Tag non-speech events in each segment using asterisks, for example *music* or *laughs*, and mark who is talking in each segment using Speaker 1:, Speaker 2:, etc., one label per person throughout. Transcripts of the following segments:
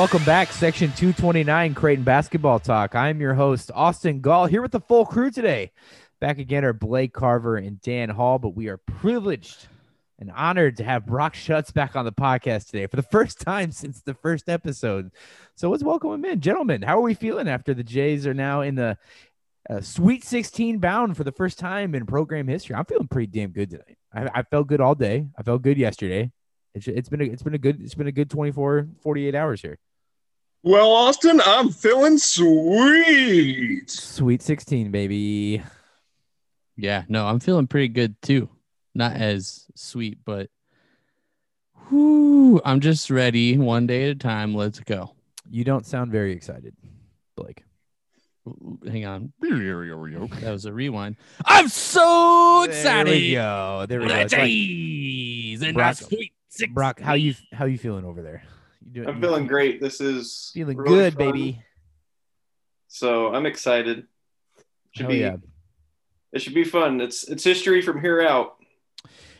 Speaker 1: Welcome back, Section 229 Creighton Basketball Talk. I'm your host, Austin Gall, here with the full crew today. Back again are Blake Carver and Dan Hall, but we are privileged and honored to have Brock Schutz back on the podcast today for the first time *laughs* since the first episode. So let's welcome him in. Gentlemen, how are we feeling after the Jays are now in the uh, Sweet 16 bound for the first time in program history? I'm feeling pretty damn good tonight. I, I felt good all day. I felt good yesterday. It's, it's been a, it's been a good it's been a good 24 48 hours here.
Speaker 2: Well, Austin, I'm feeling sweet.
Speaker 1: Sweet 16, baby.
Speaker 3: Yeah, no, I'm feeling pretty good too. Not as sweet, but whoo, I'm just ready one day at a time. Let's go.
Speaker 1: You don't sound very excited, Blake.
Speaker 3: Hang on. That was a rewind. I'm so excited.
Speaker 1: There we go. There we go.
Speaker 3: The
Speaker 1: It's like-
Speaker 3: Jays and
Speaker 1: Brock-
Speaker 3: sweet six.
Speaker 1: Brock, how you how you feeling over there? You doing,
Speaker 4: I'm
Speaker 1: you
Speaker 4: feeling great. This is
Speaker 1: feeling
Speaker 4: really
Speaker 1: good,
Speaker 4: fun.
Speaker 1: baby.
Speaker 4: So I'm excited. Should
Speaker 1: Hell
Speaker 4: be
Speaker 1: yeah.
Speaker 4: it should be fun. It's it's history from here out.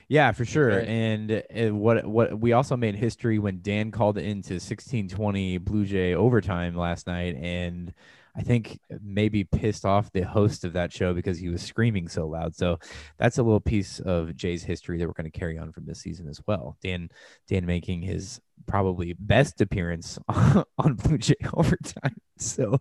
Speaker 1: Yeah, for sure.
Speaker 3: right.
Speaker 1: And uh, what what we also made history when Dan called into 1620 Blue Jay overtime last night, and I think maybe pissed off the host of that show because he was screaming so loud. So that's a little piece of Jay's history that we're going to carry on from this season as well. Dan Dan making his probably best appearance *laughs* on Blue Jay *laughs* overtime. So.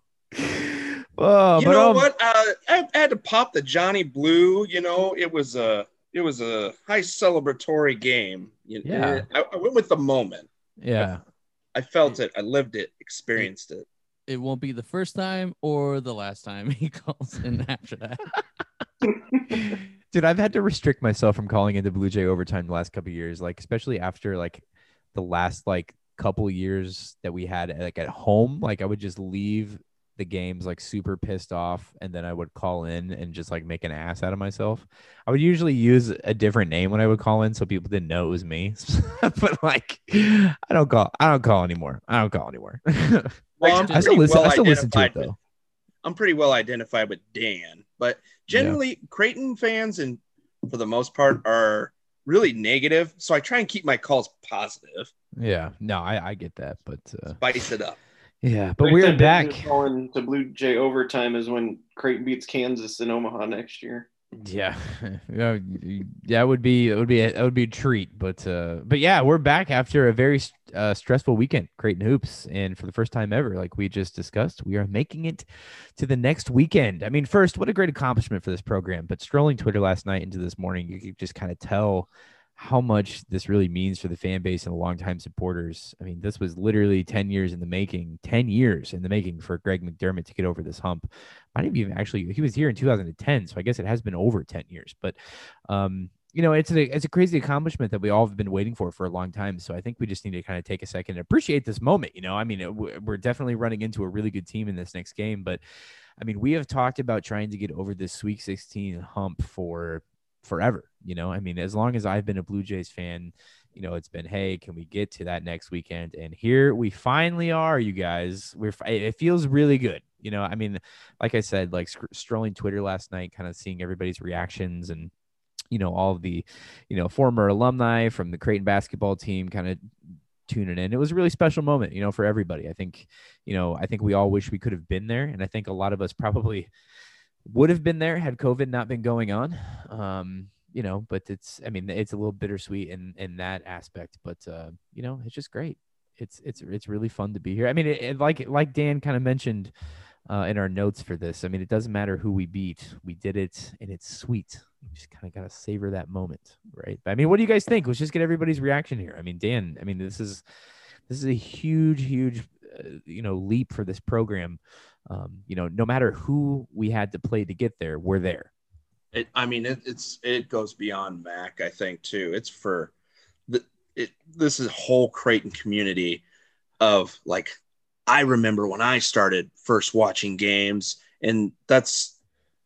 Speaker 1: Oh,
Speaker 2: you
Speaker 1: but,
Speaker 2: know
Speaker 1: um,
Speaker 2: what? Uh, I, I had to pop the Johnny Blue. You know, it was a it was a high celebratory game. You
Speaker 1: Yeah.
Speaker 2: I, I went with the moment.
Speaker 1: Yeah.
Speaker 2: I felt it. I lived it. Experienced it.
Speaker 3: It won't be the first time or the last time *laughs* he calls in *laughs* after that.
Speaker 1: Dude, I've had to restrict myself from calling into Blue Jay overtime the last couple of years, like especially after like the last like couple years that we had like at home. Like I would just leave the games like super pissed off, and then I would call in and just like make an ass out of myself. I would usually use a different name when I would call in, so people didn't know it was me. *laughs* but like, I don't call. I don't call anymore. I don't call anymore.
Speaker 2: Well, I'm
Speaker 1: I still
Speaker 2: pretty
Speaker 1: listen. I
Speaker 2: well
Speaker 1: still listen to it
Speaker 2: identified with-
Speaker 1: though.
Speaker 2: I'm pretty well identified with Dan, but generally Creighton fans and for the most part are really negative. So I try and keep my calls positive,
Speaker 1: Yeah, no, I, I get that, but uh,
Speaker 2: spice it up.
Speaker 1: yeah, but
Speaker 4: Next
Speaker 1: we're back.
Speaker 4: Going to Blue Jay overtime is when Creighton beats Kansas in Omaha next year.
Speaker 1: Yeah, *laughs* yeah, that would be it would be a, that would be a treat. But uh, but yeah, we're back after a very uh, stressful weekend, Creighton hoops, and for the first time ever, like we just discussed, we are making it to the next weekend. I mean, first, what a great accomplishment for this program. But strolling Twitter last night into this morning, you could just kind of tell how much this really means for the fan base and the longtime supporters. I mean, this was literally 10 years in the making, 10 years in the making for Greg McDermott to get over this hump. Might have even actually, he was here in 2010, so I guess it has been over 10 years. But, um, you know, it's a it's a crazy accomplishment that we all have been waiting for for a long time. So I think we just need to kind of take a second and appreciate this moment. You know, I mean, uh, it- we're we're definitely running into a really good team in this next game, but I mean, we have talked about trying to get over this Sweet 16 hump for forever. You know, I mean, as long as I've been a Blue Jays fan, you know, it's been, hey, can we get to that next weekend? And here we finally are, you guys. We're it feels really good. You know, I mean, like I said, like strolling Twitter last night, kind of seeing everybody's reactions and you know all the you know former alumni from the Creighton basketball team kind of tuning in. It was a really special moment, you know, for everybody. I think, you know, I think we all wish we could have been there, and I think a lot of us probably would have been there had COVID not been going on. Um, you know, but it's I mean, it's a little bittersweet in in that aspect, but uh, you know, it's just great. It's it's it's really fun to be here. I mean, it, it, like like Dan kind of mentioned uh, in our notes for this. I mean, it doesn't matter who we beat. We did it, and it's sweet. You just kind of got to savor that moment, right? But I mean, what do you guys think? Let's just get everybody's reaction here. I mean, Dan. I mean, this is this is a huge, huge, uh, you know, leap for this program. Um, you know, no matter who we had to play to get there, we're there.
Speaker 2: It, I mean, it, it's it goes beyond Mac. I think too. It's for the it. This is whole Creighton community of like. I remember when I started first watching games, and that's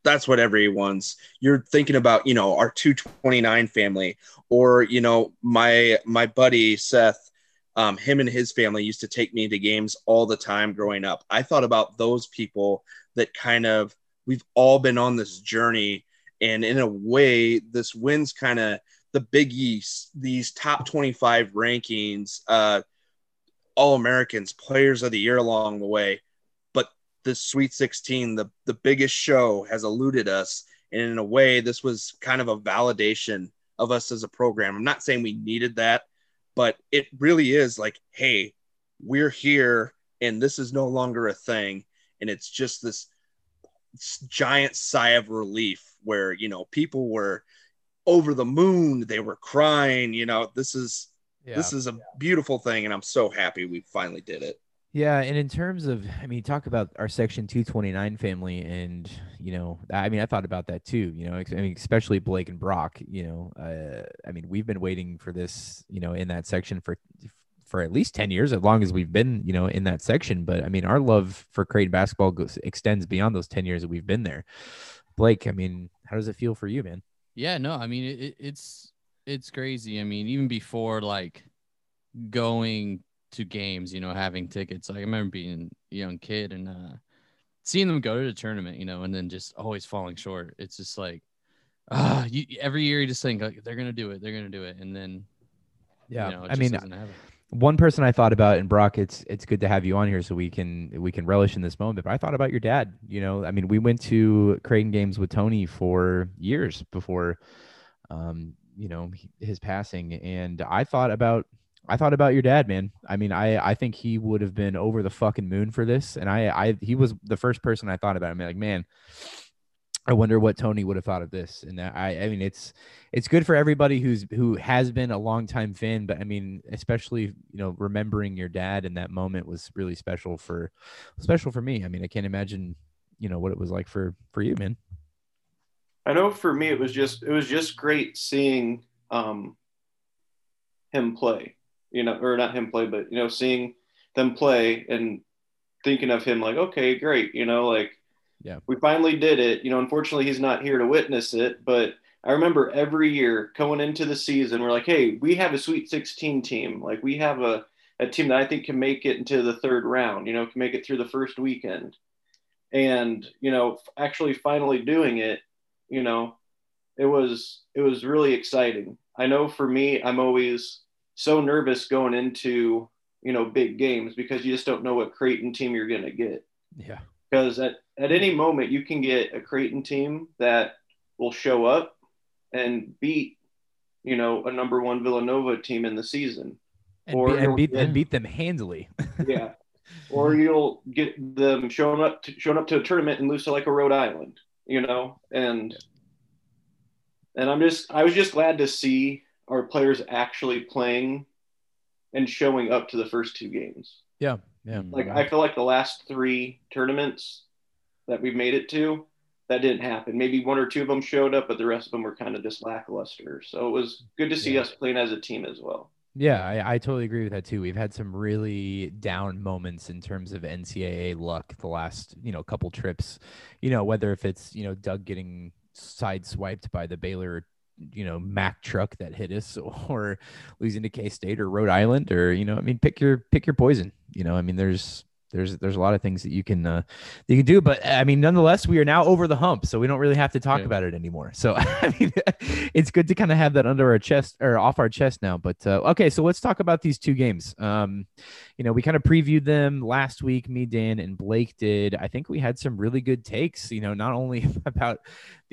Speaker 2: that's what everyone's. You're thinking about, you know, our 229 family, or you know, my my buddy Seth. Um, him and his family used to take me to games all the time growing up. I thought about those people that kind of we've all been on this journey and in a way this wins kind of the big east these top 25 rankings uh All Americans, players of the year along the way. But the Sweet 16, the, the biggest show, has eluded us. And in a way, this was kind of a validation of us as a program. I'm not saying we needed that, but it really is like, hey, we're here and this is no longer a thing. And it's just this giant sigh of relief where, you know, people were over the moon, they were crying, you know, this is
Speaker 1: Yeah.
Speaker 2: this is a beautiful thing, and I'm so happy we finally did it.
Speaker 1: Yeah, and in terms of, I mean, talk about our Section 229 family, and you know, I mean, I thought about that too. You know, I mean, especially Blake and Brock. You know, uh, I mean, we've been waiting for this, you know, in that section for for at least 10 years, as long as we've been, you know, in that section. But I mean, our love for Creighton basketball goes extends beyond those 10 years that we've been there. Blake, I mean, how does it feel for you, man?
Speaker 3: Yeah, no, I mean it, it, it's it's crazy. I mean, even before like going to games, you know, having tickets. Like I remember being a young kid and uh seeing them go to the tournament, you know, and then just always falling short. It's just like ah, you, every year you just think like, they're gonna do it, they're gonna do it, and then
Speaker 1: Yeah,
Speaker 3: you know,
Speaker 1: I mean, one person I thought about, and Brock, it's it's good to have you on here so we can we can relish in this moment. But I thought about your dad. You know, I mean, we went to Creighton games with Tony for years before, um, you know, his passing, and I thought about I thought about your dad, man. I mean, I I think he would have been over the fucking moon for this, and I I he was the first person I thought about. I mean, like, man. I wonder what Tony would have thought of this. And I, I mean, it's it's good for everybody who's who has been a longtime fan, but I mean, especially you know, remembering your dad in that moment was really special for special for me. I mean, I can't imagine you know what it was like for for you, man.
Speaker 4: I know for me it was just it was just great seeing um him play, you know, or not him play, but you know, seeing them play and thinking of him like, okay, great, you know, like
Speaker 1: Yeah.
Speaker 4: we finally did it. You know, unfortunately he's not here to witness it, but I remember every year going into the season, we're like, hey, we have a Sweet 16 team. Like we have a, a team that I think can make it into the third round, you know, can make it through the first weekend. And, you know, actually finally doing it, you know, it was it was really exciting. I know for me, I'm always so nervous going into, you know, big games because you just don't know what Creighton team you're gonna get
Speaker 1: Yeah.
Speaker 4: because at, at any moment you can get a Creighton team that will show up and beat, you know, a number one Villanova team in the season.
Speaker 1: And,
Speaker 4: Or
Speaker 1: be- and beat and beat them handily. *laughs*
Speaker 4: Yeah. or you'll get them showing up to, showing up to a tournament and lose to like a Rhode Island, you know, and and I'm just I was just glad to see our players actually playing and showing up to the first two games.
Speaker 1: yeah. Yeah.
Speaker 3: Mm.
Speaker 4: Like I feel like the last three tournaments that we've made it to, that didn't happen. Maybe one or two of them showed up, but the rest of them were kind of just lackluster. So it was good to see
Speaker 1: Yeah.
Speaker 4: us playing as a team as well.
Speaker 1: Yeah, I, I totally agree with that too. We've had some really down moments in terms of NCAA luck the last, you know, couple trips. You know, whether if it's, you know, Doug getting sideswiped by the Baylor, you know, Mack truck that hit us *laughs* or losing to K State or Rhode Island or, you know, I mean pick your pick your poison. You know, I mean there's there's there's a lot of things that you can uh that you can do but i mean nonetheless we are now over the hump so we don't really have to talk
Speaker 3: Yeah.
Speaker 1: about it anymore. So *laughs* i mean it's good to kind of have that under our chest or off our chest now but uh, okay so let's talk about these two games. Um you know we kind of previewed them last week me dan and blake did. I think we had some really good takes you know not only *laughs* about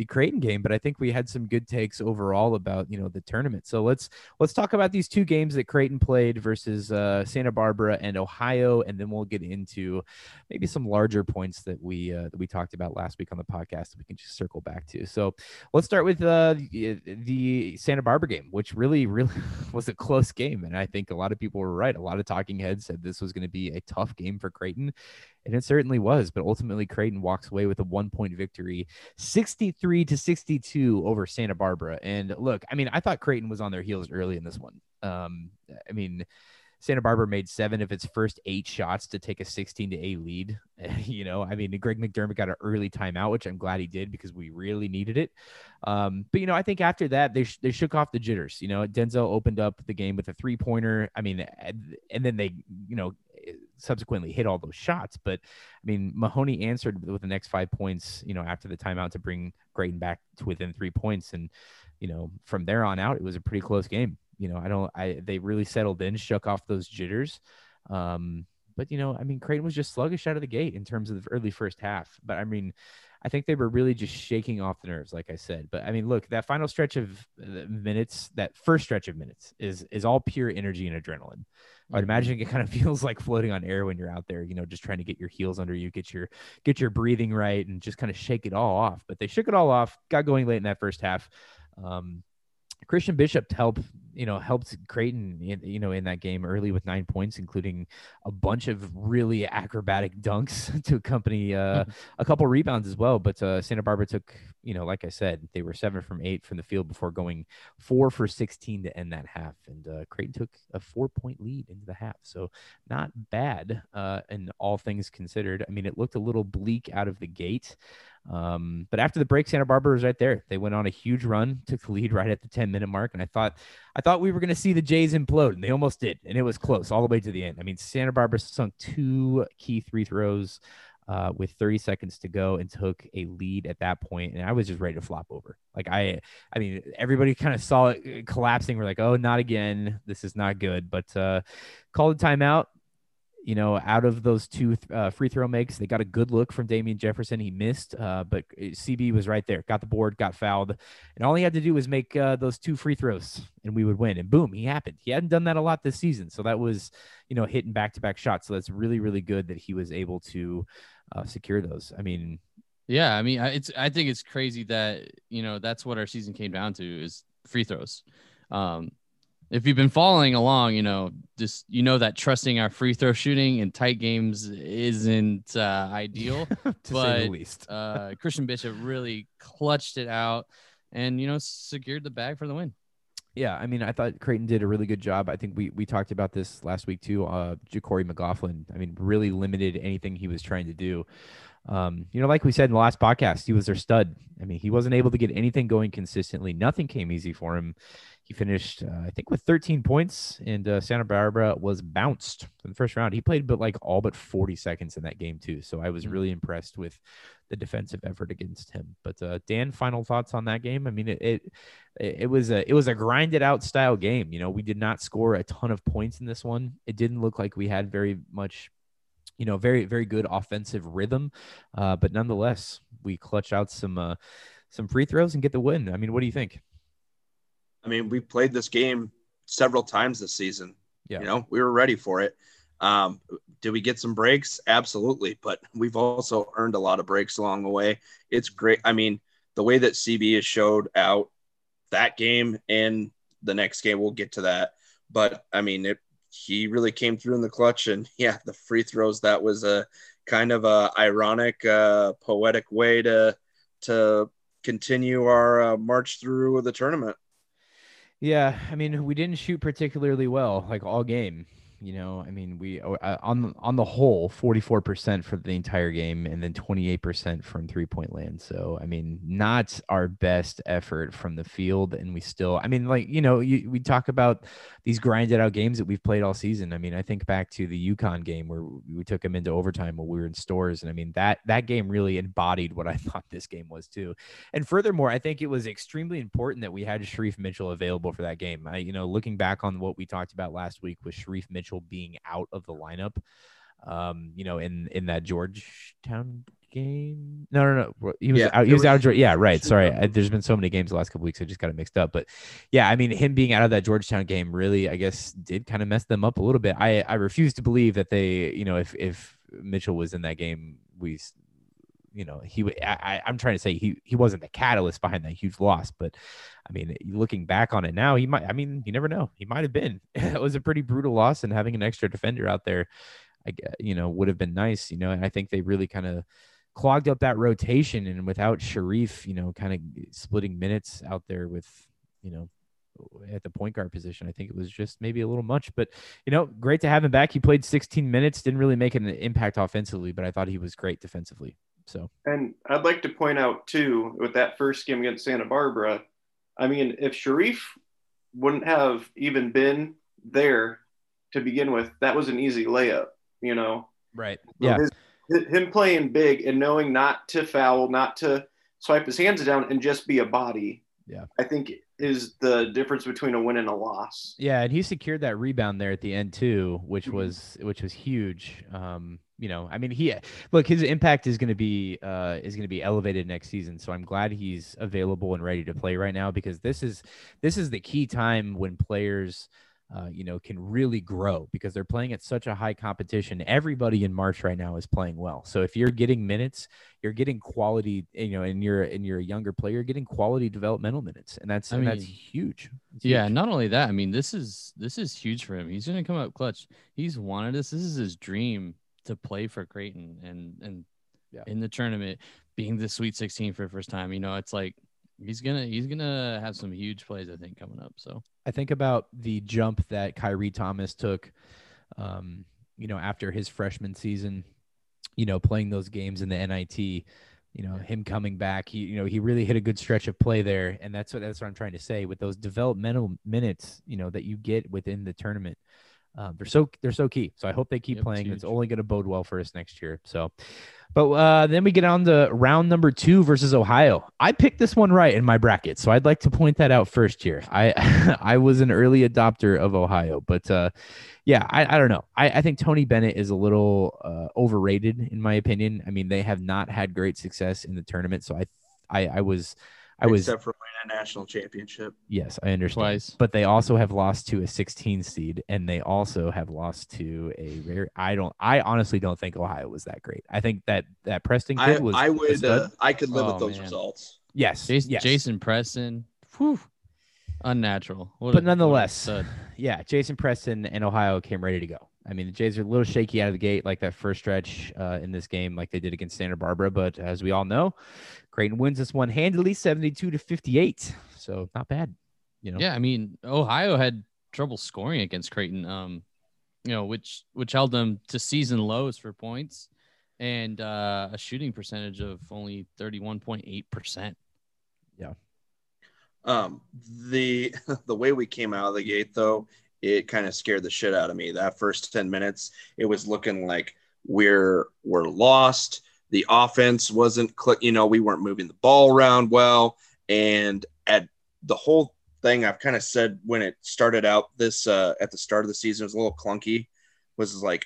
Speaker 1: the creighton game but i think we had some good takes overall about you know the tournament. So let's let's talk about these two games that creighton played versus uh, santa barbara and ohio and then we'll get into maybe some larger points that we uh, that we talked about last week on the podcast that we can just circle back to. So let's start with uh, the, the santa barbara game which really really *laughs* was a close game. And i think a lot of people were right. A lot of talking heads said this was going to be a tough game for creighton and it certainly was but ultimately creighton walks away with a one point victory 63 to 62 over santa barbara and look i mean i thought creighton was on their heels early in this one um i mean Santa Barbara made seven of its first eight shots to take a 16 to 8 lead. *laughs* you know, I mean, Greg McDermott got an early timeout, which I'm glad he did because we really needed it. Um, but, you know, I think after that, they, sh- they shook off the jitters. You know, Denzel opened up the game with a three pointer. I mean, and and then they, you know, subsequently hit all those shots. But I mean, Mahoney answered with the next five points, you know, after the timeout to bring Creighton back to within three points. And, you know, from there on out, it was a pretty close game. You know, I don't, I, they really settled in, shook off those jitters. Um, but you know, I mean, Creighton was just sluggish out of the gate in terms of the early first half. But I mean, I think they were really just shaking off the nerves, like I said. But I mean, look, that final stretch of uh, minutes, that first stretch of minutes, is is all pure energy and adrenaline. I'd
Speaker 3: Mhm.
Speaker 1: imagine it kind of *laughs* feels like floating on air when you're out there, you know, just trying to get your heels under you, get your get your breathing right, and just kind of shake it all off. But they shook it all off, got going late in that first half. Um, Christian Bishop helped, you know, helped Creighton, in, you know, in that game early with nine points, including a bunch of really acrobatic dunks *laughs* to accompany uh, *laughs* a couple rebounds as well. But uh, Santa Barbara took, you know, like I said, they were seven from eight from the field before going four for 16 to end that half. And uh, Creighton took a four point lead into the half. So not bad uh, in all things considered. I mean, it looked a little bleak out of the gate. Um, but after the break, Santa Barbara was right there. They went on a huge run, took the lead right at the 10 minute mark. And I thought, I thought we were going to see the Jays implode, and they almost did. And it was close all the way to the end. I mean, Santa Barbara sunk two key three throws uh, with 30 seconds to go and took a lead at that point, and I was just ready to flop over. Like I, I mean, everybody kind of saw it uh, collapsing. We're like, oh, not again. This is not good. But uh, called a timeout. You know, out of those two uh, free throw makes, they got a good look from Damien Jefferson. He missed, uh, but CB was right there, got the board, got fouled, and all he had to do was make uh, those two free throws, and we would win. And boom, he happened. He hadn't done that a lot this season, so that was, you know, hitting back to back shots. So that's really, really good that he was able to uh, secure those. I mean,
Speaker 3: Yeah, I mean, it's I think it's crazy that you know that's what our season came down to is free throws. Um, if you've been following along, you know, just you know that trusting our free throw shooting in tight games isn't uh, ideal. *laughs*
Speaker 1: to say
Speaker 3: But,
Speaker 1: the least.
Speaker 3: uh, Christian Bishop really clutched it out, and you know secured the bag for the win.
Speaker 1: Yeah, I mean, I thought Creighton did a really good job. I think we we talked about this last week too. Uh, JaQuori McLaughlin. I mean, really limited anything he was trying to do. Um, you know, like we said in the last podcast, he was their stud. I mean, he wasn't able to get anything going consistently. Nothing came easy for him. He finished, uh, I think, with 13 points, and uh, Santa Barbara was bounced in the first round. He played, but like all but 40 seconds in that game too. So I was
Speaker 3: Mhm.
Speaker 1: really impressed with the defensive effort against him. But uh, Dan, final thoughts on that game? I mean, it, it it was a it was a grinded out style game. You know, we did not score a ton of points in this one. It didn't look like we had very much, you know, very very good offensive rhythm, uh, but nonetheless, we clutch out some uh, some free throws and get the win. I mean, what do you think?
Speaker 2: I mean, we played this game several times this season.
Speaker 1: Yeah.
Speaker 2: You know, we were ready for it. Um, did we get some breaks? Absolutely. But we've also earned a lot of breaks along the way. It's great. I mean, the way that CB has showed out that game and the next game, we'll get to that. But I mean, it, he really came through in the clutch. And *laughs* yeah, the free throws, that was a kind of a ironic, uh, poetic way to, to continue our uh, march through the tournament.
Speaker 1: Yeah, I mean, we didn't shoot particularly well, like all game. You know, I mean, we uh, on on the whole, forty four percent for the entire game, and then twenty eight percent from three point land. So, I mean, not our best effort from the field, and we still, I mean, like you know, you, we talk about these grinded out games that we've played all season. I mean, I think back to the UConn game where we took them into overtime while we were in Storrs, and I mean that that game really embodied what I *laughs* thought this game was too. And furthermore, I think it was extremely important that we had Shereef Mitchell available for that game. I, you know, looking back on what we talked about last week with Shereef Mitchell being out of the lineup, um, you know, in in that Georgetown game. No, no, no. He was
Speaker 2: Yeah,
Speaker 1: out. He
Speaker 2: it
Speaker 1: was, out. Of, yeah, right. Sorry, I, there's been so many games the last couple weeks. I just got it mixed up. But yeah, I mean, him being out of that Georgetown game really, I guess, did kind of mess them up a little bit. I I refuse to believe that they, you know, if if Mitchell was in that game, we you know he I'm trying to say he he wasn't the catalyst behind that huge loss but i mean looking back on it now he might i mean you never know. He might have been. *laughs* It was a pretty brutal loss and having an extra defender out there i you know would have been nice you know and i think they really kind of clogged up that rotation and without shereef you know kind of splitting minutes out there with you know at the point guard position i think it was just maybe a little much but you know great to have him back. He played 16 minutes didn't really make an impact offensively but i thought he was great defensively so
Speaker 4: And I'd like to point out too, with that first game against Santa Barbara, I mean, if Shereef wouldn't have even been there to begin with, that was an easy layup, you know.
Speaker 1: right yeah
Speaker 4: his- him playing big and knowing not to foul, not to swipe his hands down and just be a body.
Speaker 1: Yeah.
Speaker 4: I think is the difference between a win and a loss.
Speaker 1: Yeah, and he secured that rebound there at the end too, which
Speaker 4: Mhm.
Speaker 1: was which was huge. Um, you know, I mean, he look his impact is going to be uh is going to be elevated next season. So I'm glad he's available and ready to play right now because this is this is the key time when players uh, you know, can really grow because they're playing at such a high competition. Everybody in March right now is playing well. So if you're getting minutes, you're getting quality, you know, and you're and you're a younger player, you're getting quality developmental minutes, and that's
Speaker 3: I
Speaker 1: and that's huge. It's
Speaker 3: Yeah,
Speaker 1: huge.
Speaker 3: not only that, I mean, this is this is huge for him. He's gonna come out clutch. He's wanted this. This is his dream to play for Creighton and and
Speaker 1: Yeah.
Speaker 3: in the tournament, being the Sweet 16 for the first time. You know, it's like he's gonna he's gonna have some huge plays, I think, coming up. So
Speaker 1: I think about the jump that Khyri Thomas took, um, you know, after his freshman season, you know, playing those games in the NIT, you know, him coming back, he, you know, he really hit a good stretch of play there, and that's what that's what I'm trying to say with those developmental minutes, you know, that you get within the tournament. Um, they're so they're so key. So I hope they keep
Speaker 3: Yep,
Speaker 1: playing. It's only going to bode well for us next year. So, but uh, then we get on to round number two versus Ohio. I picked this one right in my bracket, so I'd like to point that out first here. I *laughs* I was an early adopter of Ohio, but uh, yeah, I, I don't know. I, I think Tony Bennett is a little uh, overrated in my opinion. I mean, they have not had great success in the tournament, so I I, I was I was
Speaker 2: except for a national championship.
Speaker 1: yes, I understand.
Speaker 3: Twice.
Speaker 1: But they also have lost to a 16 seed, and they also have lost to a very. I don't. I honestly don't think Ohio was that great. I think that that Preston
Speaker 2: I,
Speaker 1: kid was.
Speaker 2: I
Speaker 1: a
Speaker 2: would
Speaker 1: stud.
Speaker 2: uh, I could live
Speaker 3: Oh,
Speaker 2: with those
Speaker 3: man.
Speaker 2: results.
Speaker 1: yes,
Speaker 3: Jason,
Speaker 1: yes.
Speaker 3: Jason Preston, whew, unnatural. What
Speaker 1: But
Speaker 3: a
Speaker 1: nonetheless, *sighs* yeah, Jason Preston and Ohio came ready to go. I mean, the Jays are a little shaky out of the gate, like that first stretch uh, in this game, like they did against Santa Barbara. But as we all know, Creighton wins this one handily, seventy-two to fifty-eight. So not bad, you know.
Speaker 3: Yeah, I mean, Ohio had trouble scoring against Creighton, um, you know, which which held them to season lows for points and uh, a shooting percentage of only thirty one point eight percent.
Speaker 2: Um, the *laughs* the way we came out of the gate though, it kind of scared the shit out of me. That first ten minutes, it was looking like we're we're lost. The offense wasn't click. You know, we weren't moving the ball around well, and at the whole thing, I've kind of said when it started out this uh, at the start of the season was a little clunky. Was like,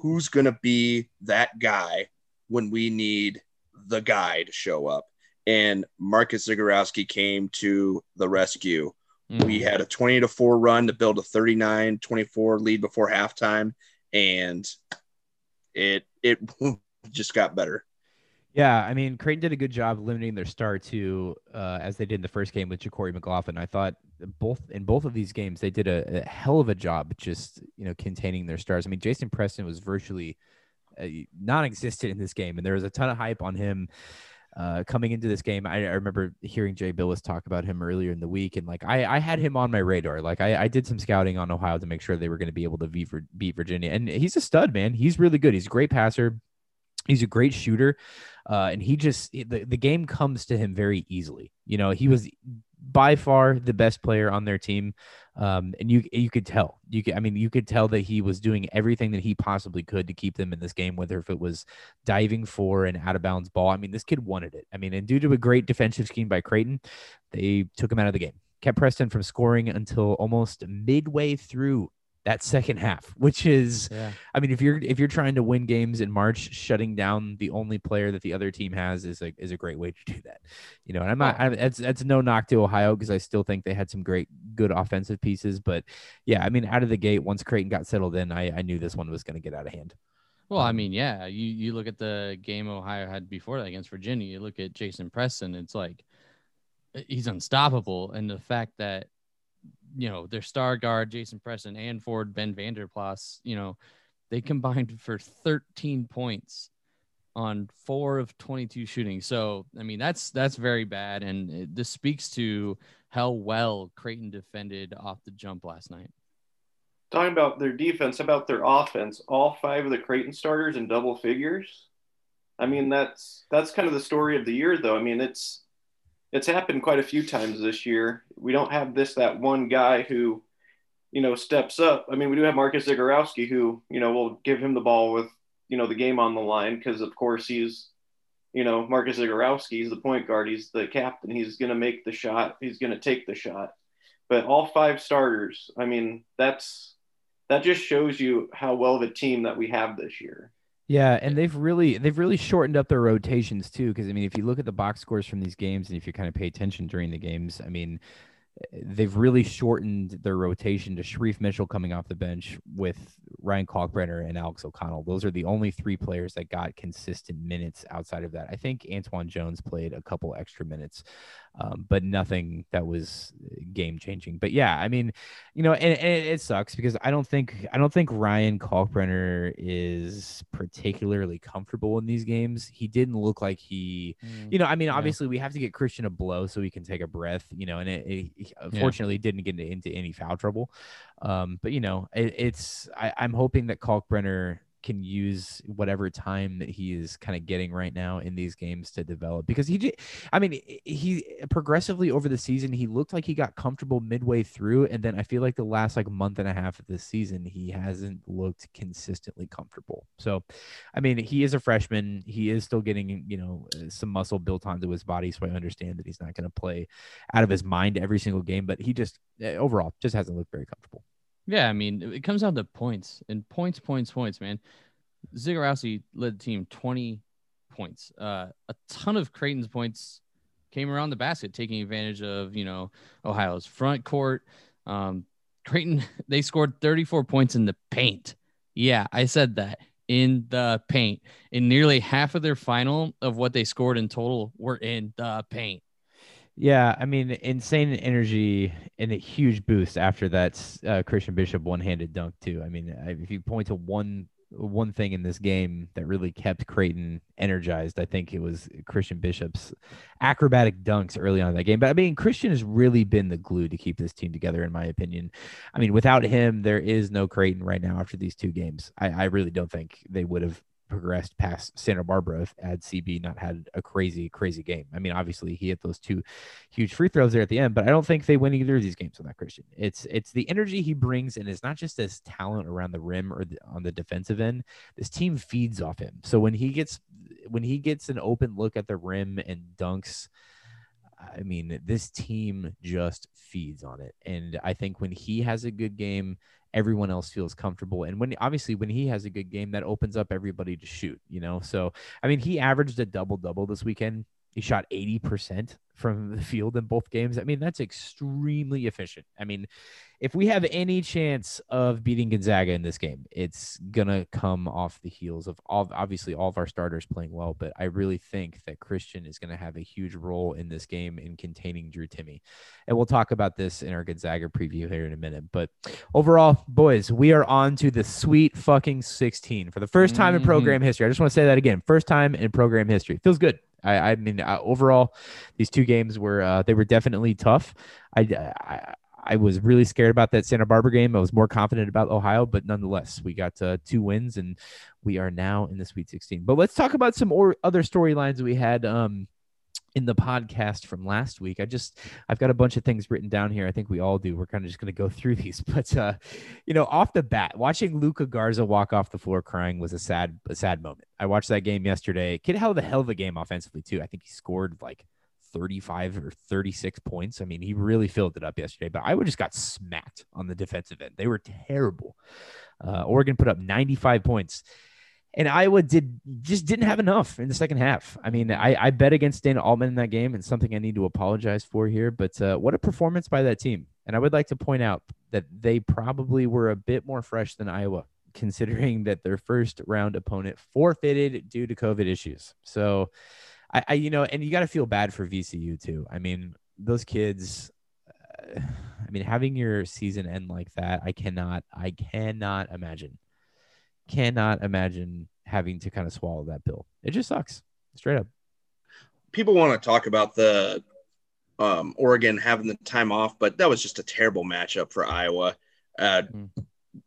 Speaker 2: who's gonna be that guy when we need the guy to show up? And Marcus Zegarowski came to the rescue.
Speaker 3: Mm-hmm.
Speaker 2: We had a 20 to 4 run to build a 39 24 lead before halftime, and it it *laughs* just got better.
Speaker 1: Yeah, I mean, Creighton did a good job limiting their star to uh, as they did in the first game with JaQuori McLaughlin. I thought both in both of these games they did a, a hell of a job just you know containing their stars. I mean, Jason Preston was virtually uh, non-existent in this game, and there was a ton of hype on him uh, coming into this game. I, I remember hearing Jay Bilas talk about him earlier in the week, and like I, I had him on my radar. Like I, I did some scouting on Ohio to make sure they were going to be able to beat, beat Virginia, and he's a stud, man. He's really good. He's a great passer. He's a great shooter, uh, and he just the, the game comes to him very easily. You know, he was by far the best player on their team, um, and you you could tell. You could, I mean, you could tell that he was doing everything that he possibly could to keep them in this game, whether if it was diving for an out of bounds ball. I mean, this kid wanted it. I mean, and due to a great defensive scheme by Creighton, they took him out of the game, kept Preston from scoring until almost midway through that second half, which is
Speaker 3: Yeah.
Speaker 1: I mean, if you're if you're trying to win games in March, shutting down the only player that the other team has is a is a great way to do that. You know, and I'm not. I, that's that's no knock to Ohio because I still think they had some great good offensive pieces. But yeah, I mean, out of the gate, once Creighton got settled in, I I knew this one was going to get out of hand.
Speaker 3: Well, I mean, yeah, you you look at the game Ohio had before that against Virginia. You look at Jason Preston. It's like he's unstoppable, and the fact that you know their star guard Jason Preston and Ford, Ben Vander Plas, you know, they combined for 13 points on four of 22 shooting. So I mean, that's that's very bad, and it, this speaks to how well Creighton defended off the jump last night.
Speaker 4: Talking about their defense, about their offense, all five of the Creighton starters in double figures. I mean, that's that's kind of the story of the year, though. I mean, it's it's happened quite a few times this year. We don't have this that one guy who, you know, steps up. I mean, we do have Marcus Zegarowski, who you know will give him the ball with you know the game on the line because of course he's you know, Marcus Zegarowski, he's the point guard, he's the captain, he's going to make the shot, he's going to take the shot. But all five starters, I mean, that's that just shows you how well of a team that we have this year.
Speaker 1: Yeah, and they've really they've really shortened up their rotations too. Because I mean, if you look at the box scores from these games, and if you kind of pay attention during the games, I mean, eh, they've really shortened their rotation to Shereef Mitchell coming off the bench with Ryan Kalkbrenner and Alex O'Connell. Those are the only three players that got consistent minutes outside of that. I think Antwann Jones played a couple extra minutes, um, but nothing that was game changing. But yeah, I mean, you know, and, and, it sucks because I don't think I don't think Ryan Kalkbrenner is particularly comfortable in these games. He didn't look like he, mm, you know, I mean, yeah. obviously we have to get Christian a blow so he can take a breath, you know, and it, it unfortunately yeah. didn't get into, into, any foul trouble. Um, but you know, it, it's I, I'm hoping that Kalkbrenner can use whatever time that he is kind of getting right now in these games to develop because he I mean he progressively over the season he looked like he got comfortable midway through and then I feel like the last like month and a half of the season he hasn't looked consistently comfortable. So I mean he is a freshman, he is still getting, you know, uh, some muscle built onto his body so I understand that he's not going to play out of his mind every single game but he just uh, overall just hasn't looked very comfortable.
Speaker 3: Yeah, I mean, it comes down to points and points, points, points, man. Zegarowski led the team 20 points. Uh, a ton of Creighton's points came around the basket, taking advantage of, you know, Ohio's front court. Um, Creighton, *laughs* they scored 34 points in the paint. Yeah, I said that in the paint. In nearly half of their final of what they scored in total were in the paint.
Speaker 1: Yeah, I mean, insane energy and a huge boost after that uh, Christian Bishop one-handed dunk too. I mean, if you point to one one thing in this game that really kept Creighton energized, I think it was Christian Bishop's acrobatic dunks early on in that game. But I mean, Christian has really been the glue to keep this team together, in my opinion. I mean, without him, there is no Creighton right now after these two games. I, I really don't think they would have progressed past Santa Barbara if had CB not had a crazy, crazy game. I mean, obviously he hit those two huge free throws there at the end, but I don't think they win either of these games without Christian. It's it's the energy he brings, and it's not just his talent around the rim or the, on the defensive end. This team feeds off him. So when he gets when he gets an open look at the rim and dunks. I mean, this team just feeds on it. And I think when he has a good game, everyone else feels comfortable. And when obviously when he has a good game, that opens up everybody to shoot, you know. So I mean, he averaged a double double this weekend. He shot 80% from the *laughs* field in both games. I mean, that's extremely efficient. I mean, if we have any chance of beating Gonzaga in this game, it's gonna come off the heels of all obviously all of our starters playing well. But I really think that Christian is gonna have a huge role in this game in containing Drew Timme. and we'll talk about this in our Gonzaga preview here in a minute. But overall, boys, we are on to the sweet fucking 16 for the first time mm-hmm. in program history. I just want to say that again, first time in program history. Feels good. I, I mean, uh, overall, these two games were uh, they were definitely tough. I, I I was really scared about that Santa Barbara game. I was more confident about Ohio, but nonetheless, we got uh, two wins and we are now in the Sweet 16. But let's talk about some or other storylines we had um, in the podcast from last week. I just I've got a bunch of things written down here. I think we all do. We're kind of just going to go through *laughs* these, but uh, you know, off the bat, watching Luka Garza walk off the floor crying was a sad a sad moment. I watched that game yesterday. Kid held a hell of a game offensively too. I think he scored like 35 or 36 points. I mean, he really filled it up yesterday, but Iowa just got smacked on the defensive end. They were terrible. Uh, Oregon put up 95 points, and Iowa did just didn't have enough in the second half. I mean, I, I bet against Dana Altman in that game, and something I need to apologize for here. But uh, what a performance by that team! And I would like to point out that they probably were a bit more fresh than Iowa, considering that their first round opponent forfeited due to COVID issues. So I, I you know, and you got to feel bad for VCU too. I mean, those kids. Uh, *sighs* I mean, having your season end like that, I cannot, I cannot imagine, cannot imagine having to kind of swallow that pill. It just sucks, straight up.
Speaker 2: People want to talk about the um, Oregon having the time off, but that was just a terrible matchup for Iowa. Uh, mm.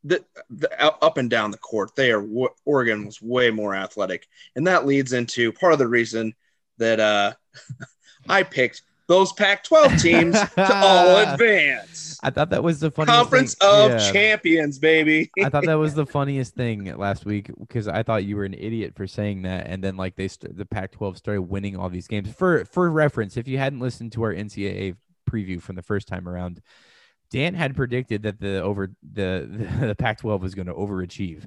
Speaker 2: the, the, up and down the court, they are Oregon was way more athletic, and that leads into part of the reason that uh, *laughs* I picked those Pac-12 teams to all *laughs* advance.
Speaker 1: I thought that was the funniest
Speaker 2: Conference
Speaker 1: thing.
Speaker 2: of
Speaker 1: Yeah.
Speaker 2: Champions, baby.
Speaker 1: I thought that was *laughs* the funniest thing last week because I thought you were an idiot for saying that, and then like they st- the Pac-12 started winning all these games. For for reference, if you hadn't listened to our NCAA preview from the first time around, Dan had predicted that the over the the, the Pac-12 was going to overachieve,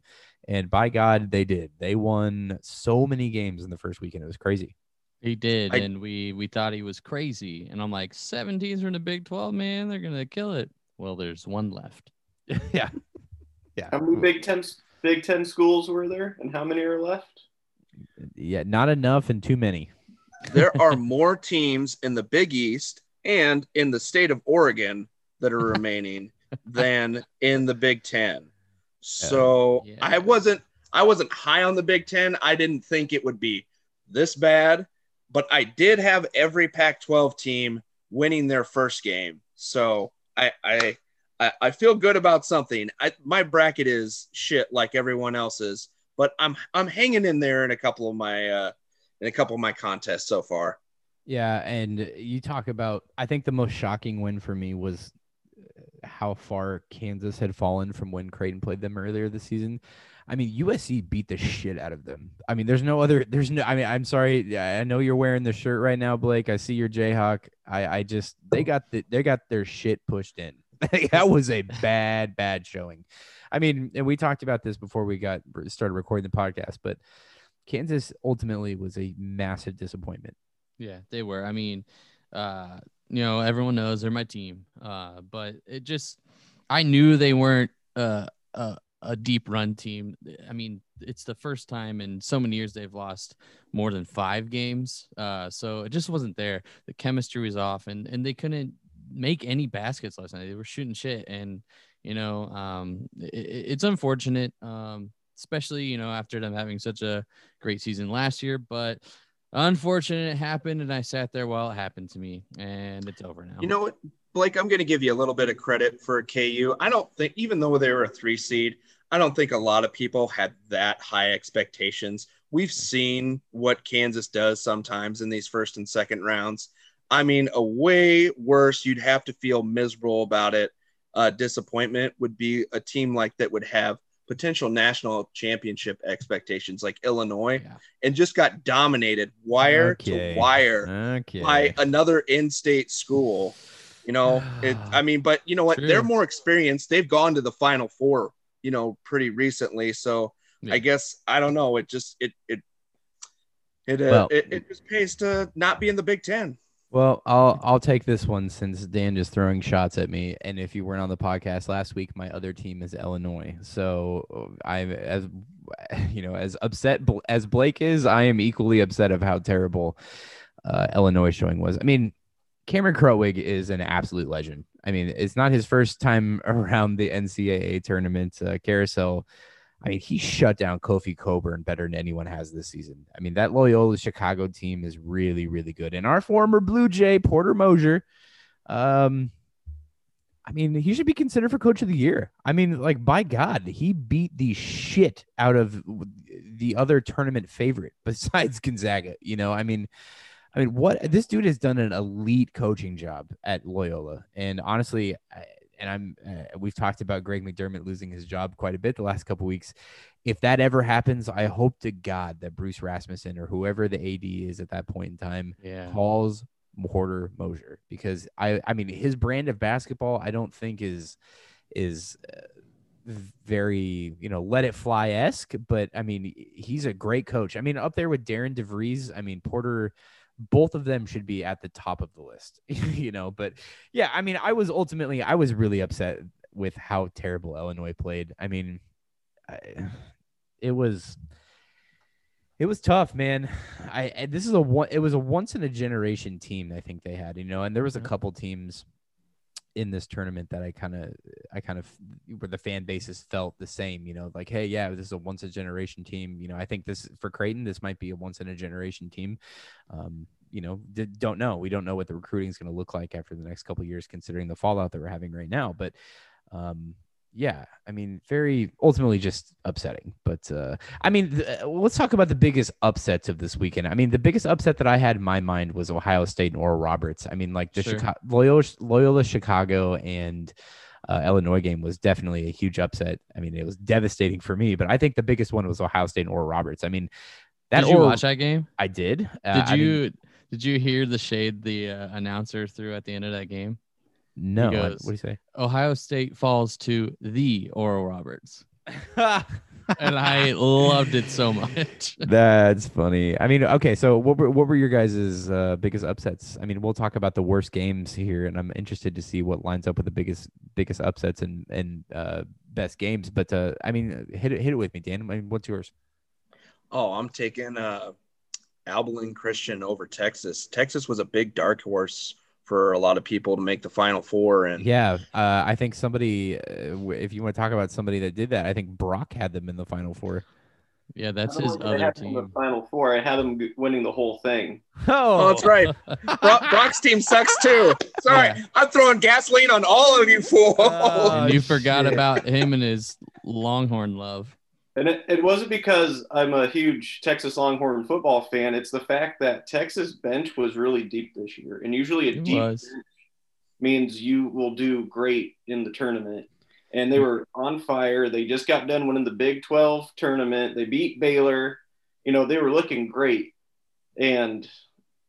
Speaker 1: and by God, they did. They won so many games in the first weekend; it was crazy.
Speaker 3: He did,
Speaker 2: I-
Speaker 3: and we we thought he was crazy. And I'm like, seven teams are in the Big 12, man. They're gonna kill it. Well, there's one left. *laughs*
Speaker 1: yeah, yeah,
Speaker 4: How many Big Ten Big Ten schools were there, and how many are left?
Speaker 1: yeah. Not enough and too many.
Speaker 2: there *laughs* are more teams in the Big East and in the state of Oregon that are remaining *laughs* than in the Big Ten. So
Speaker 3: Yeah.
Speaker 2: I wasn't I wasn't high on the Big Ten. I didn't think it would be this bad, but I did have every Pac-12 team winning their first game. So I I I, feel good about something. I, my bracket is shit like everyone else's, but I'm I'm hanging in there in a couple of my uh, in a couple of my contests so far.
Speaker 1: Yeah, and you talk about I think the most shocking win for me was how far Kansas had fallen from when Creighton played them earlier this season. I mean, USC beat the shit out of them. I mean, there's no other there's no I mean, I'm sorry. I know you're wearing the shirt right now, Blake. I see your Jayhawk. I I just they got the they got their shit pushed in. *laughs* that was a bad bad showing. I mean, and we talked about this before we got started recording the podcast, but Kansas ultimately was a massive disappointment.
Speaker 3: Yeah, they were. I mean, uh, you know, everyone knows they're my team. Uh, but it just, I knew they weren't uh, a a deep run team. I mean, it's the first time in so many years they've lost more than five games. Uh, so it just wasn't there. The chemistry was off, and and they couldn't make any baskets last night. They were shooting shit, and you know, um, it, it's unfortunate. Um, especially you know after them having such a great season last year, but unfortunate it happened and i sat there while it happened to me and it's over now
Speaker 2: You know what, Blake? I'm going to give you a little bit of credit for KU. I don't think, even though they were a three seed, I don't think a lot of people had that high expectations. We've seen what Kansas does sometimes in these first and second rounds. I mean, a way worse, you'd have to feel miserable about it. Uh, disappointment would be a team like that would have potential national championship expectations, like Illinois,
Speaker 3: Yeah.
Speaker 2: and just got dominated wire
Speaker 1: Okay.
Speaker 2: to wire
Speaker 1: Okay.
Speaker 2: by another in-state school. You know, it, I *sighs* mean, but you know what?
Speaker 3: True.
Speaker 2: They're more experienced. They've gone to the Final Four, you know, pretty recently. So
Speaker 3: Yeah.
Speaker 2: I guess I don't know. It just it it it uh,
Speaker 1: Well-
Speaker 2: it, it just pays to not be in the Big Ten.
Speaker 1: Well, I'll I'll take this one since Dan just throwing shots at me. And if you weren't on the podcast last week, my other team is Illinois. So I'm as *laughs* you know as upset as Blake is. I am equally upset of how terrible uh, Illinois showing was. I mean, Cameron Krutwig is an absolute legend. I mean, it's not his first time *laughs* around the NCAA tournament uh, carousel. I mean, he shut down Kofi Cockburn better than anyone has this season. I mean, that Loyola Chicago team is really, really good. And our former Blue Jay, Porter Moser, um, I mean, he should be considered for coach of the year. I mean, like, by God, he beat the shit out of the other tournament favorite *laughs* besides Gonzaga. You know, I mean, I mean, what this dude has done an elite coaching job at Loyola. And honestly, I, and I'm uh, we've talked about Greg McDermott losing his job quite a bit the last couple weeks. If that ever happens, I hope to God that Bruce Rasmussen or whoever the AD is at that point in time
Speaker 3: yeah
Speaker 1: calls Porter Moser because I I mean his brand of basketball I don't think is is uh, very you know let it fly esque but I mean he's a great coach I mean up there with Darian DeVries I mean Porter both of them should be at the top of the list *laughs* you know but yeah I mean I was ultimately I was really upset with how terrible Illinois played I mean I, it was it was tough, man. I this is a one. It was a once in a generation team. I think they had, you know, and there was a couple teams in this tournament that I kind of, I kind of, where the fan bases felt the same. You know, like, hey, yeah, this is a once a generation team. You know, I think this for Creighton, this might be a once in a generation team. Um, you know, d- don't know. We don't know what the recruiting is going to look like after the next couple years, considering the fallout that we're having right now. But, um, yeah, I mean, very ultimately just upsetting. But uh, I mean, th- let's talk about the biggest upsets of this weekend. I mean, the biggest upset that I had in my mind was Ohio State and Oral Roberts. I mean, like the
Speaker 3: Sure.
Speaker 1: Chicago, Loyola, Loyola Chicago and uh, Illinois game was definitely a huge upset. I mean, it was devastating for me, but I think the biggest one was Ohio State and Oral Roberts. I mean, that
Speaker 3: Did you
Speaker 1: Oral-
Speaker 3: watch that game?
Speaker 1: I did. Uh,
Speaker 3: Did you
Speaker 1: didn't-
Speaker 3: did you hear the shade the uh, announcer threw at the end of that game?
Speaker 1: No. I-
Speaker 3: goes-
Speaker 1: what do you say?
Speaker 3: Ohio State falls to the Oral Roberts, *laughs* and I loved it so much. *laughs*
Speaker 1: That's funny. I mean, okay, so what were what were your guys' uh, biggest upsets? I mean, we'll talk about the worst games here, and I'm interested to see what lines up with the biggest biggest upsets and and uh, best games. But uh, I mean, hit it hit it with me, Dan. I mean, what's yours?
Speaker 2: Oh, I'm taking uh, Abilene Christian over Texas. Texas was a big dark horse for a lot of people to make the Final Four, and
Speaker 1: Yeah, uh, I think somebody, uh, w- if you want to talk about somebody that did that, I think Brock had them in the final four.
Speaker 3: Yeah, that's his
Speaker 4: know
Speaker 3: other
Speaker 4: had them in the final four. I had them winning the whole thing.
Speaker 2: oh, that's right. *laughs* Brock, Brock's team sucks too. Sorry,
Speaker 1: Yeah.
Speaker 2: I'm throwing gasoline on all of you fools.
Speaker 1: Oh,
Speaker 3: and you forgot about him and his Longhorn love.
Speaker 4: And it, it wasn't because I'm a huge Texas Longhorn football fan. It's the fact that Texas bench was really deep this year. And usually a
Speaker 3: It
Speaker 4: deep
Speaker 3: was.
Speaker 4: bench means you will do great in the tournament. And they were on fire. They just got done winning the Big 12 tournament. They beat Baylor. You know, they were looking great. And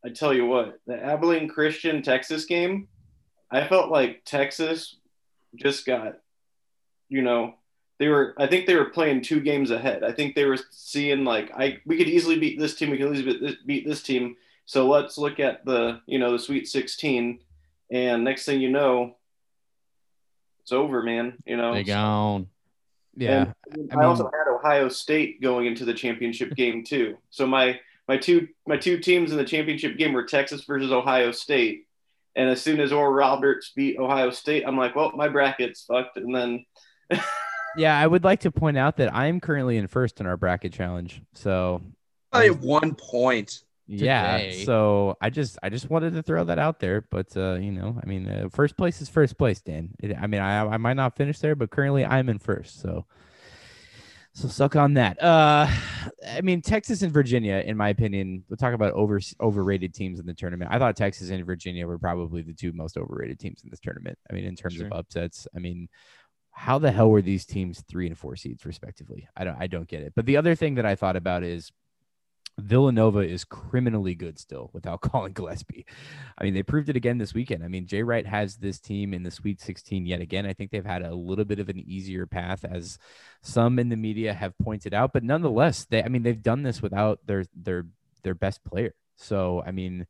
Speaker 4: I tell you what, the Abilene Christian Texas game, I felt like Texas just got, you know, they were I think they were playing two games ahead. I think they were seeing like I we could easily beat this team, we could easily beat this, beat this team. So let's look at the, you know, the Sweet 16 and next thing you know it's over, man, you know.
Speaker 3: They gone.
Speaker 1: Yeah,
Speaker 4: And
Speaker 1: I
Speaker 4: I, also had Ohio State going into the championship *laughs* game too. So my my two my two teams in the championship game were Texas versus Ohio State. And as soon as Oral Roberts beat Ohio State, I'm like, well, my bracket's fucked. And then *laughs*
Speaker 1: yeah. I would like to point out that I am currently in first in our bracket challenge. So
Speaker 2: I have one point.
Speaker 1: Yeah,
Speaker 3: today.
Speaker 1: so I just I just wanted to throw that out there, but uh, you know, I mean, uh, first place is first place, Dan. It, I mean, I I might not finish there, but currently I'm in first, so so suck on that. Uh, I mean, Texas and Virginia, in my opinion, we'll talk about over overrated teams in the tournament. I thought Texas and Virginia were probably the two most overrated teams in this tournament. I mean, in terms
Speaker 3: Sure.
Speaker 1: of upsets, I mean. How the hell were these teams three and four seeds respectively? I don't I don't get it. But the other thing that I thought about is Villanova is criminally good still without *laughs* Collin Gillespie. I mean, they proved it again this weekend. I mean, Jay Wright has this team in the Sweet 16 yet again. I think they've had a little bit of an easier path, as some in the media have pointed out. But nonetheless, they I mean, they've done this without their their their best player. So I mean,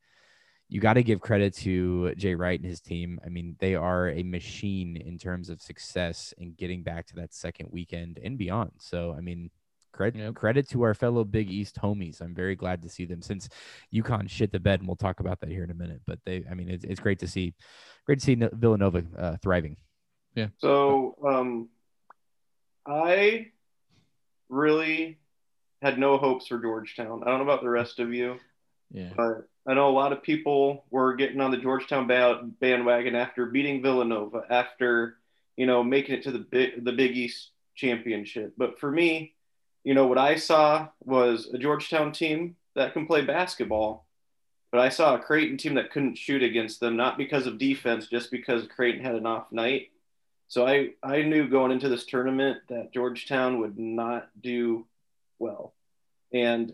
Speaker 1: you got to give credit to Jay Wright and his team. I mean, they are a machine in terms of success and getting back to that second weekend and beyond. So I mean, credit
Speaker 3: Yep.
Speaker 1: credit to our fellow Big East homies. I'm very glad to see them since UConn shit the bed, and we'll talk about that here in a minute. But they, I mean, it's, it's great to see, great to see Villanova uh, thriving. Yeah.
Speaker 4: So um, I really had no hopes for Georgetown. I don't know about the rest of you,
Speaker 3: Yeah.
Speaker 4: but I know a lot of people were getting on the Georgetown bandwagon after beating Villanova, after you know making it to the big the Big East championship. But for me, you know what I saw was a Georgetown team that can play basketball. But I saw a Creighton team that couldn't shoot against them, not because of defense, just because Creighton had an off night. So I, I knew going into this tournament that Georgetown would not do well. And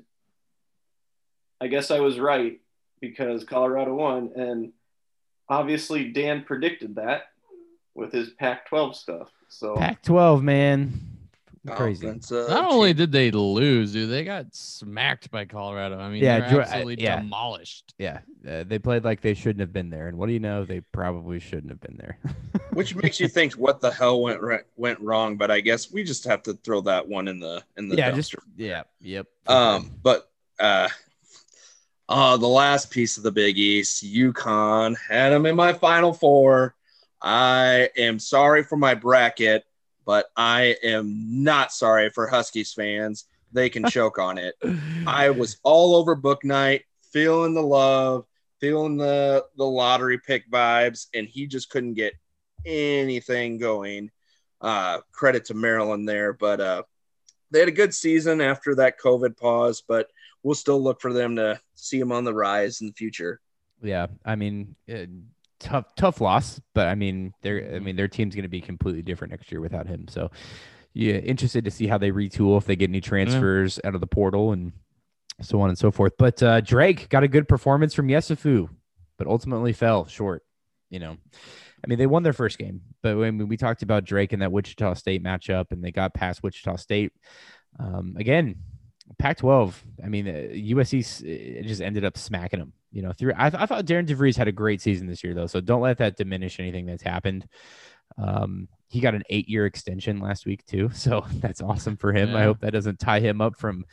Speaker 4: I guess I was right because Colorado won. And obviously, Dan predicted that with his Pac 12 stuff. So
Speaker 1: Pac-12, man, crazy.
Speaker 2: Conference, uh,
Speaker 3: Not only did they lose, dude, they got smacked by Colorado. I mean,
Speaker 1: Yeah,
Speaker 3: yeah,
Speaker 1: Geor-
Speaker 3: they're
Speaker 1: I-
Speaker 3: absolutely
Speaker 1: yeah.
Speaker 3: demolished.
Speaker 1: yeah, uh, they played like they shouldn't have been there. And what do you know? They probably shouldn't have been there. *laughs*
Speaker 2: which makes you think what the hell went right, went wrong. But I guess we just have to throw that one in the in the
Speaker 1: yeah,
Speaker 2: dumpster.
Speaker 1: just yeah, yep.
Speaker 2: Um, but uh, uh, the last piece of the Big East, UConn had them in my Final Four. I am sorry for my bracket, but I am not sorry for Huskies fans. They can *laughs* choke on it. I was all over Bouknight, feeling the love, feeling the the lottery pick vibes, and he just couldn't get anything going. uh, credit to Maryland there. But uh, they had a good season after that COVID pause, but we'll still look for them to see them on the rise in the future.
Speaker 1: Yeah, I mean, uh, tough tough loss, but I mean, their I mean their team's going to be completely different next year without him. So, yeah, interested to see how they retool if they get any transfers yeah. out of the portal and so on and so forth. But uh, Drake got a good performance from Yesufu, but ultimately fell short. You know, I mean, they won their first game, but when we talked about Drake and that Wichita State matchup, and they got past Wichita State, um, again, Pac-12. I mean, uh, USC just ended up smacking them. You know, through I, I thought Darian DeVries had a great season this year, though. So don't let that diminish anything that's happened. Um, he got an eight-year extension last week too, *laughs* so that's awesome for him. Yeah. I hope that doesn't tie him up from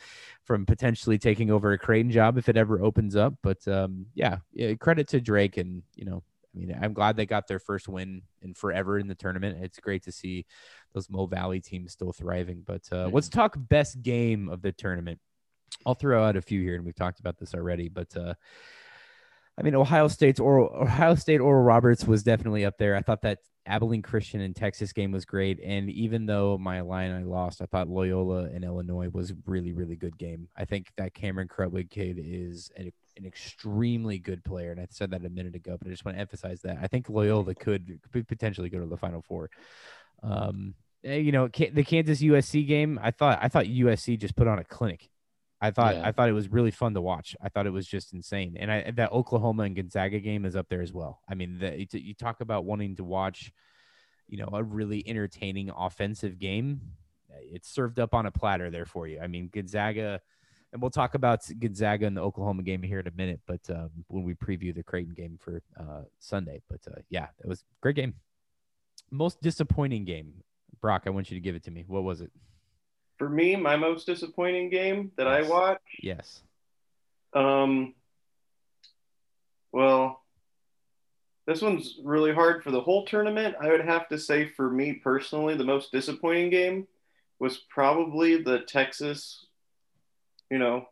Speaker 1: from potentially taking over a Creighton job if it ever opens up. But um, yeah, yeah, credit to Drake, and you know, I mean, I'm glad they got their first win in forever in the tournament. It's great to see those Mo Valley teams still thriving. But uh, let's talk best game of the tournament. I'll throw out a few here, and we've talked about this already. But uh, I mean, Ohio State's Oral Ohio State Oral Roberts was definitely up there. I thought that Abilene Christian and Texas game was great, and even though my line I lost, I thought Loyola and Illinois was a really really good game. I think that Cameron Krutwig kid is an, an extremely good player, and I said that a minute ago, but I just want to emphasize that I think Loyola could, could potentially go to the Final Four. Um, eh, you know, the Kansas USC game, I thought I thought USC just put on a clinic. I thought yeah. I thought it was really fun to watch. I thought it was just insane, and I that Oklahoma and Gonzaga game is up there as well. I mean, the, you talk about wanting to watch, you know, a really entertaining offensive game. It's served up on a platter there for you. I mean, Gonzaga, and we'll talk about Gonzaga and the Oklahoma game here in a minute, but um, when we preview the Creighton game for uh, Sunday. But uh, yeah, it was a great game. Most disappointing game, Brock. I want you to give it to me. What was it?
Speaker 4: For me, my most disappointing game that yes. I watched.
Speaker 1: Yes.
Speaker 4: Um. Well, this one's really hard for the whole tournament. I would have to say, for me personally, the most disappointing game was probably the Texas. You know,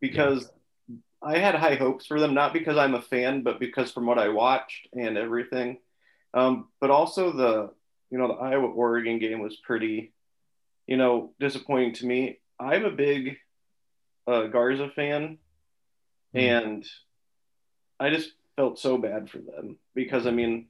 Speaker 4: because yeah. I had high hopes for them, not because I'm a fan, but because from what I watched and everything. Um, but also the you know the Iowa Oregon game was pretty you know, disappointing to me. I'm a big uh, Garza fan, mm. and I just felt so bad for them because I mean,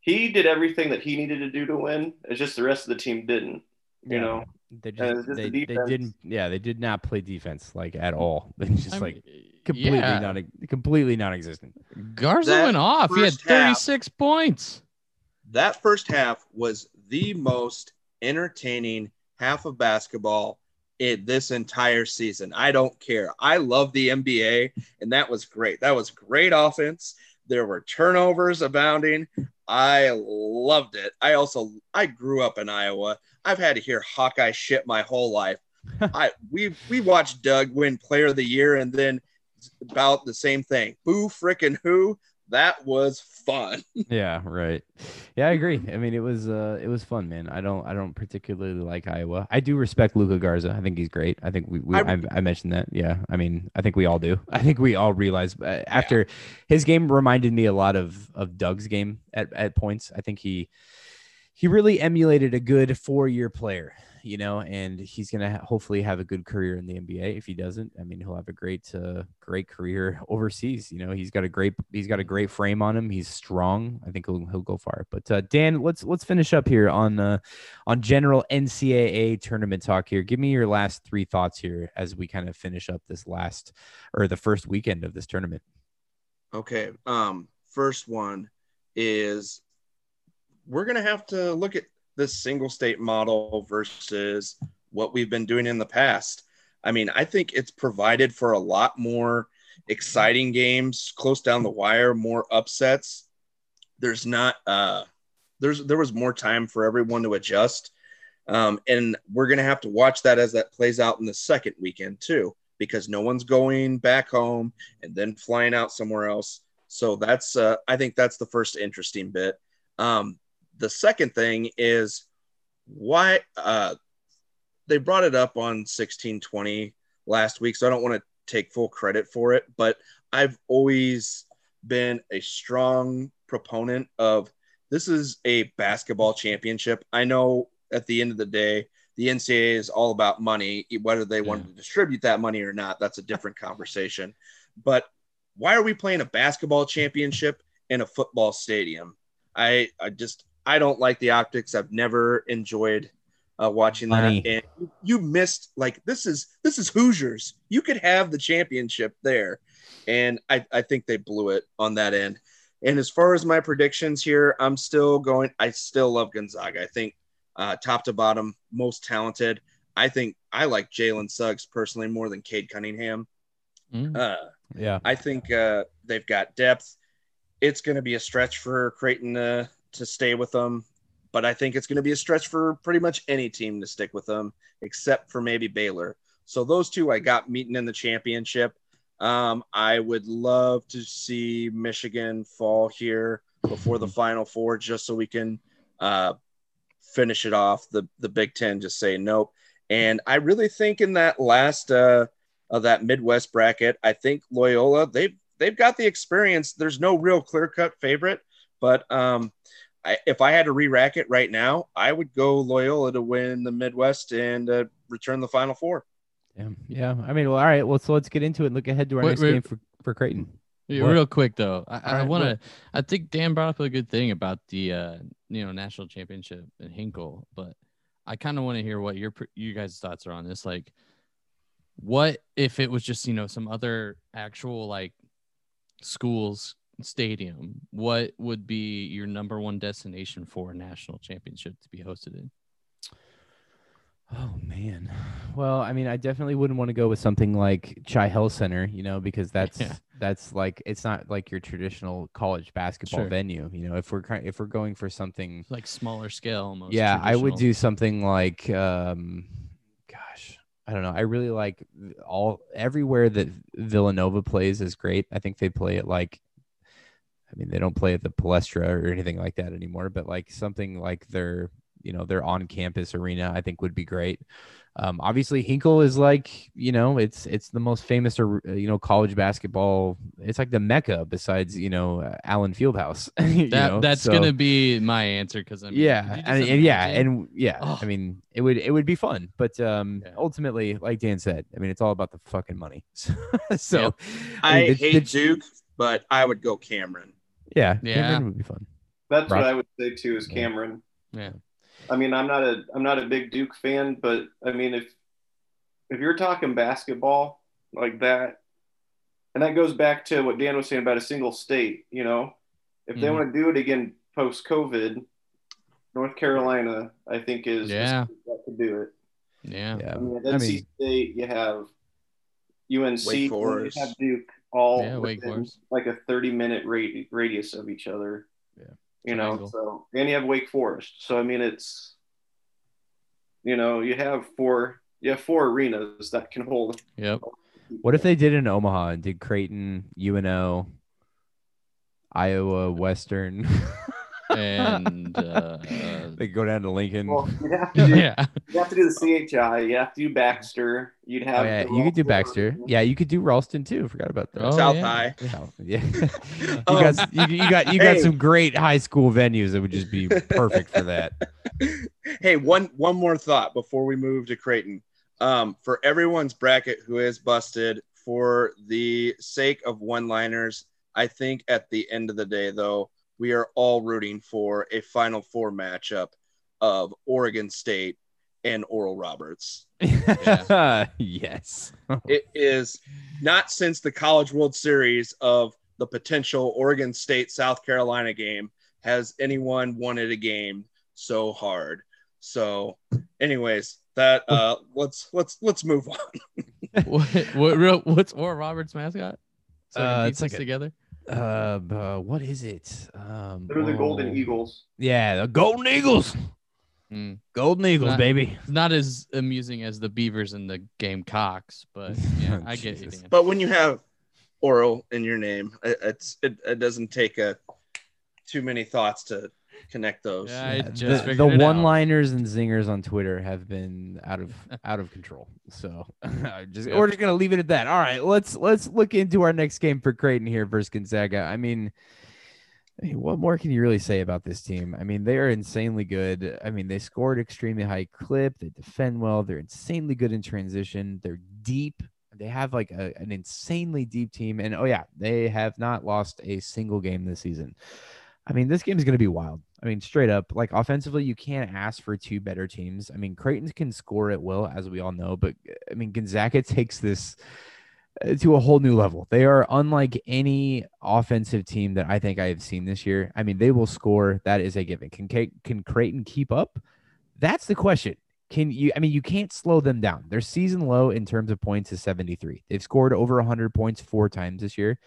Speaker 4: he did everything that he needed to do to win. It's just the rest of the team didn't. You yeah. know,
Speaker 1: they just, just they, the they didn't. Yeah, they did not play defense like at all. *laughs* They just I like mean, completely yeah. not completely non-existent.
Speaker 3: Garza that went off. He had 36 half, points.
Speaker 2: That first half was the most entertaining half of basketball in this entire season. I don't care. I love the NBA, and that was great. That was great offense. There were turnovers abounding. I loved it. I also I grew up in Iowa. I've had to hear Hawkeye shit my whole life. *laughs* I we we watched Doug win Player of the Year, and then about the same thing. Boo frickin' who? that was fun. *laughs*
Speaker 1: yeah, right. Yeah, I agree. I mean, it was uh it was fun, man. I don't I don't particularly like Iowa. I do respect Luka Garza. I think he's great. I think we, we I, I, mentioned that. Yeah. I mean, I think we all do. I think we all realize uh, after yeah. his game reminded me a lot of of Doug's game at at points. I think he he really emulated a good four-year player you know, and he's gonna ha- hopefully have a good career in the NBA. If he doesn't, I mean, he'll have a great, uh, great career *laughs* overseas. You know, he's got a great, he's got a great frame on him. He's strong. I think he'll he'll go far. But uh, Dan, let's let's finish up here on uh, on general NCAA tournament talk here. Give me your last three thoughts here as we kind of finish up this last or the first weekend of this tournament.
Speaker 2: Okay. Um, first one is we're gonna have to look at this single state model versus what we've been doing in the past. I mean, I think it's provided for a lot more exciting games, close down the wire, more upsets. There's not uh there's there was more time for everyone to adjust. Um, and we're gonna have to watch that as that plays out in the second weekend too, because no one's going back home and then flying out somewhere else. So that's uh, I think that's the first interesting bit. Um, the second thing is why uh, they brought it up on 1620 last week, so I don't want to take full credit for it, but I've always been a strong proponent of this is a basketball championship. I know at the end of the day, the NCAA is all about money. Whether they want to distribute that money or not, that's a different conversation. But why are we playing a basketball championship in a football stadium? I, I just I don't like the optics. I've never enjoyed uh, watching
Speaker 1: Money.
Speaker 2: that. And you missed like this is this is Hoosiers. You could have the championship there, and I I think they blew it on that end. And as far as my predictions here, I'm still going. I still love Gonzaga. I think uh, top to bottom, most talented. I think I like Jalen Suggs personally more than Cade Cunningham.
Speaker 3: Mm.
Speaker 2: Uh,
Speaker 1: Yeah.
Speaker 2: I think uh, they've got depth. It's going to be a stretch for Creighton to, to stay with them, but I think it's going to be a stretch for pretty much any team to stick with them, except for maybe Baylor. So those two I got meeting in the championship. Um, I would love to see Michigan fall here before the Final Four, just so we can uh, finish it off. The the Big Ten just say nope. And I really think in that last uh, of that Midwest bracket. I think Loyola they've they've got the experience. There's no real clear cut favorite, but um, I, if I had to re-rack it right now, I would go Loyola to win the Midwest and uh, return the Final Four.
Speaker 1: Yeah. Yeah. I mean, well, all right. Well, so let's get into it and look ahead to our
Speaker 3: Wait,
Speaker 1: next
Speaker 3: wait.
Speaker 1: game for, for Creighton.
Speaker 3: Yeah, real quick though, I,
Speaker 1: All
Speaker 3: I
Speaker 1: right,
Speaker 3: want to. I think Dan brought up a good thing about the uh, you know national championship and Hinkle, but I kind of want to hear what your you guys' thoughts are on this. Like, what if it was just you know some other actual like schools stadium? What would be your number one destination for a national championship to be hosted in?
Speaker 1: Oh man. Well, I mean, I definitely wouldn't want to go with something like CHI Health Center, you know, because *laughs* that's
Speaker 3: Yeah.
Speaker 1: that's like it's not like your traditional college basketball
Speaker 3: Sure.
Speaker 1: venue. You know, if we're if we're going for something,
Speaker 3: Like smaller scale, almost.
Speaker 1: yeah, I would do something like, um, gosh, I don't know. I really like all everywhere that Villanova plays is great. I think they play it like. I mean, they don't play at the Palestra or anything like that anymore, but like something like their, you know, their on-campus arena, I think would be great. Um, obviously, Hinkle is like, you know, it's it's the most famous, or you know, college basketball. It's like the mecca besides, you know, uh, Allen Fieldhouse. *laughs*
Speaker 3: that.
Speaker 1: know,
Speaker 3: that's
Speaker 1: so-
Speaker 3: gonna be my answer because I mean,
Speaker 1: yeah,
Speaker 3: could you just
Speaker 1: and, and yeah, and yeah.
Speaker 3: Oh.
Speaker 1: I mean, it would it would be fun, but um,
Speaker 3: Yeah.
Speaker 1: ultimately, like Dan said, I mean, it's all about the fucking money. *laughs* so,
Speaker 3: Yep.
Speaker 2: I,
Speaker 1: mean, the-
Speaker 2: hate
Speaker 1: the-
Speaker 2: Duke, but I would go Cameron.
Speaker 1: Yeah,
Speaker 3: Yeah.
Speaker 1: Cameron would be fun.
Speaker 4: That's
Speaker 1: Rock-
Speaker 4: what I would say too. Is Cameron.
Speaker 3: yeah,
Speaker 4: I mean, I'm not a I'm not a big Duke fan, but I mean, if if you're talking basketball like that, and that goes back to what Dan was saying about a single state, you know, if they
Speaker 3: Mhm.
Speaker 4: want to do it again post COVID, North Carolina, I think is
Speaker 3: Yeah.
Speaker 4: state that could do it.
Speaker 3: yeah.
Speaker 1: Yeah,
Speaker 4: I mean, at
Speaker 1: I mean-
Speaker 4: State, you have UNC, you have Duke, all
Speaker 3: Yeah,
Speaker 4: within like a 30 minute radi- radius of each other.
Speaker 1: Yeah.
Speaker 4: You know,
Speaker 3: Triangle.
Speaker 4: so and you have Wake Forest. So I mean, it's you know, you have four you have four arenas that can hold.
Speaker 3: Yep.
Speaker 1: What if they did in Omaha and did Creighton, UNO, Iowa, Western? *laughs*
Speaker 3: And uh,
Speaker 1: they go down to Lincoln.
Speaker 4: Well, you'd have to *laughs* do
Speaker 3: yeah,
Speaker 4: you have to do the CHI. You have to do Baxter. You'd
Speaker 1: oh,
Speaker 4: have
Speaker 1: yeah,
Speaker 4: the
Speaker 1: you could do Baxter. Yeah, you could do Ralston too. Forgot about that.
Speaker 3: Oh,
Speaker 2: South
Speaker 3: yeah.
Speaker 2: High.
Speaker 1: South, yeah. *laughs* *laughs* you got you, you got you got
Speaker 2: hey.
Speaker 1: some great high school venues that would just be perfect for that.
Speaker 2: hey, one one more thought before we move to Creighton. Um, for everyone's bracket who is busted, for the sake of one-liners, I think at the end of the day, though, we are all rooting for a Final Four matchup of Oregon State and Oral Roberts. *laughs*
Speaker 1: yes.
Speaker 2: It is not since the College World Series of the potential Oregon State South Carolina game has anyone wanted a game so hard. So, anyways, that uh, let's let's let's move on. *laughs*
Speaker 3: what, what real? What's Oral Roberts' mascot? So
Speaker 1: Uh, it's like
Speaker 3: this
Speaker 1: a-
Speaker 3: together.
Speaker 1: Uh, uh, what is it? Um,
Speaker 4: They're the Golden
Speaker 1: oh,
Speaker 4: Eagles.
Speaker 1: Yeah, the Golden Eagles.
Speaker 3: Mm.
Speaker 1: Golden Eagles,
Speaker 3: Not-
Speaker 1: baby.
Speaker 3: It's *laughs* not as amusing as the Beavers and the Gamecocks, but yeah, *laughs*
Speaker 1: Oh,
Speaker 3: I get you,
Speaker 1: Jesus.
Speaker 3: Dan.
Speaker 2: But when you have Oral in your name, it, it's it, it doesn't take a too many thoughts to connect those.
Speaker 3: Yeah, I just
Speaker 1: the, the one-liners and zingers on Twitter have been out of *laughs* out of control. So *laughs* just we're just gonna leave it at that. All right, let's let's look into our next game for Creighton here versus Gonzaga. I mean, I mean, what more can you really say about this team? I mean, they are insanely good. I mean, they scored extremely high clip. They defend well. They're insanely good in transition. They're deep. They have like a, an insanely deep team. And oh, yeah, they have not lost a single game this season. I mean, this game is going to be wild. I mean, straight up, like offensively, you can't ask for two better teams. I mean, Creighton can score at will, as we all know, but I mean, Gonzaga *laughs* takes this uh, to a whole new level. They are unlike any offensive team that I think I have seen this year. I mean, they will score. That is a given. Can can Creighton keep up? That's the question. Can you? I mean, you can't slow them down. Their season low in terms of points is 73. They've scored over 100 points four times this year.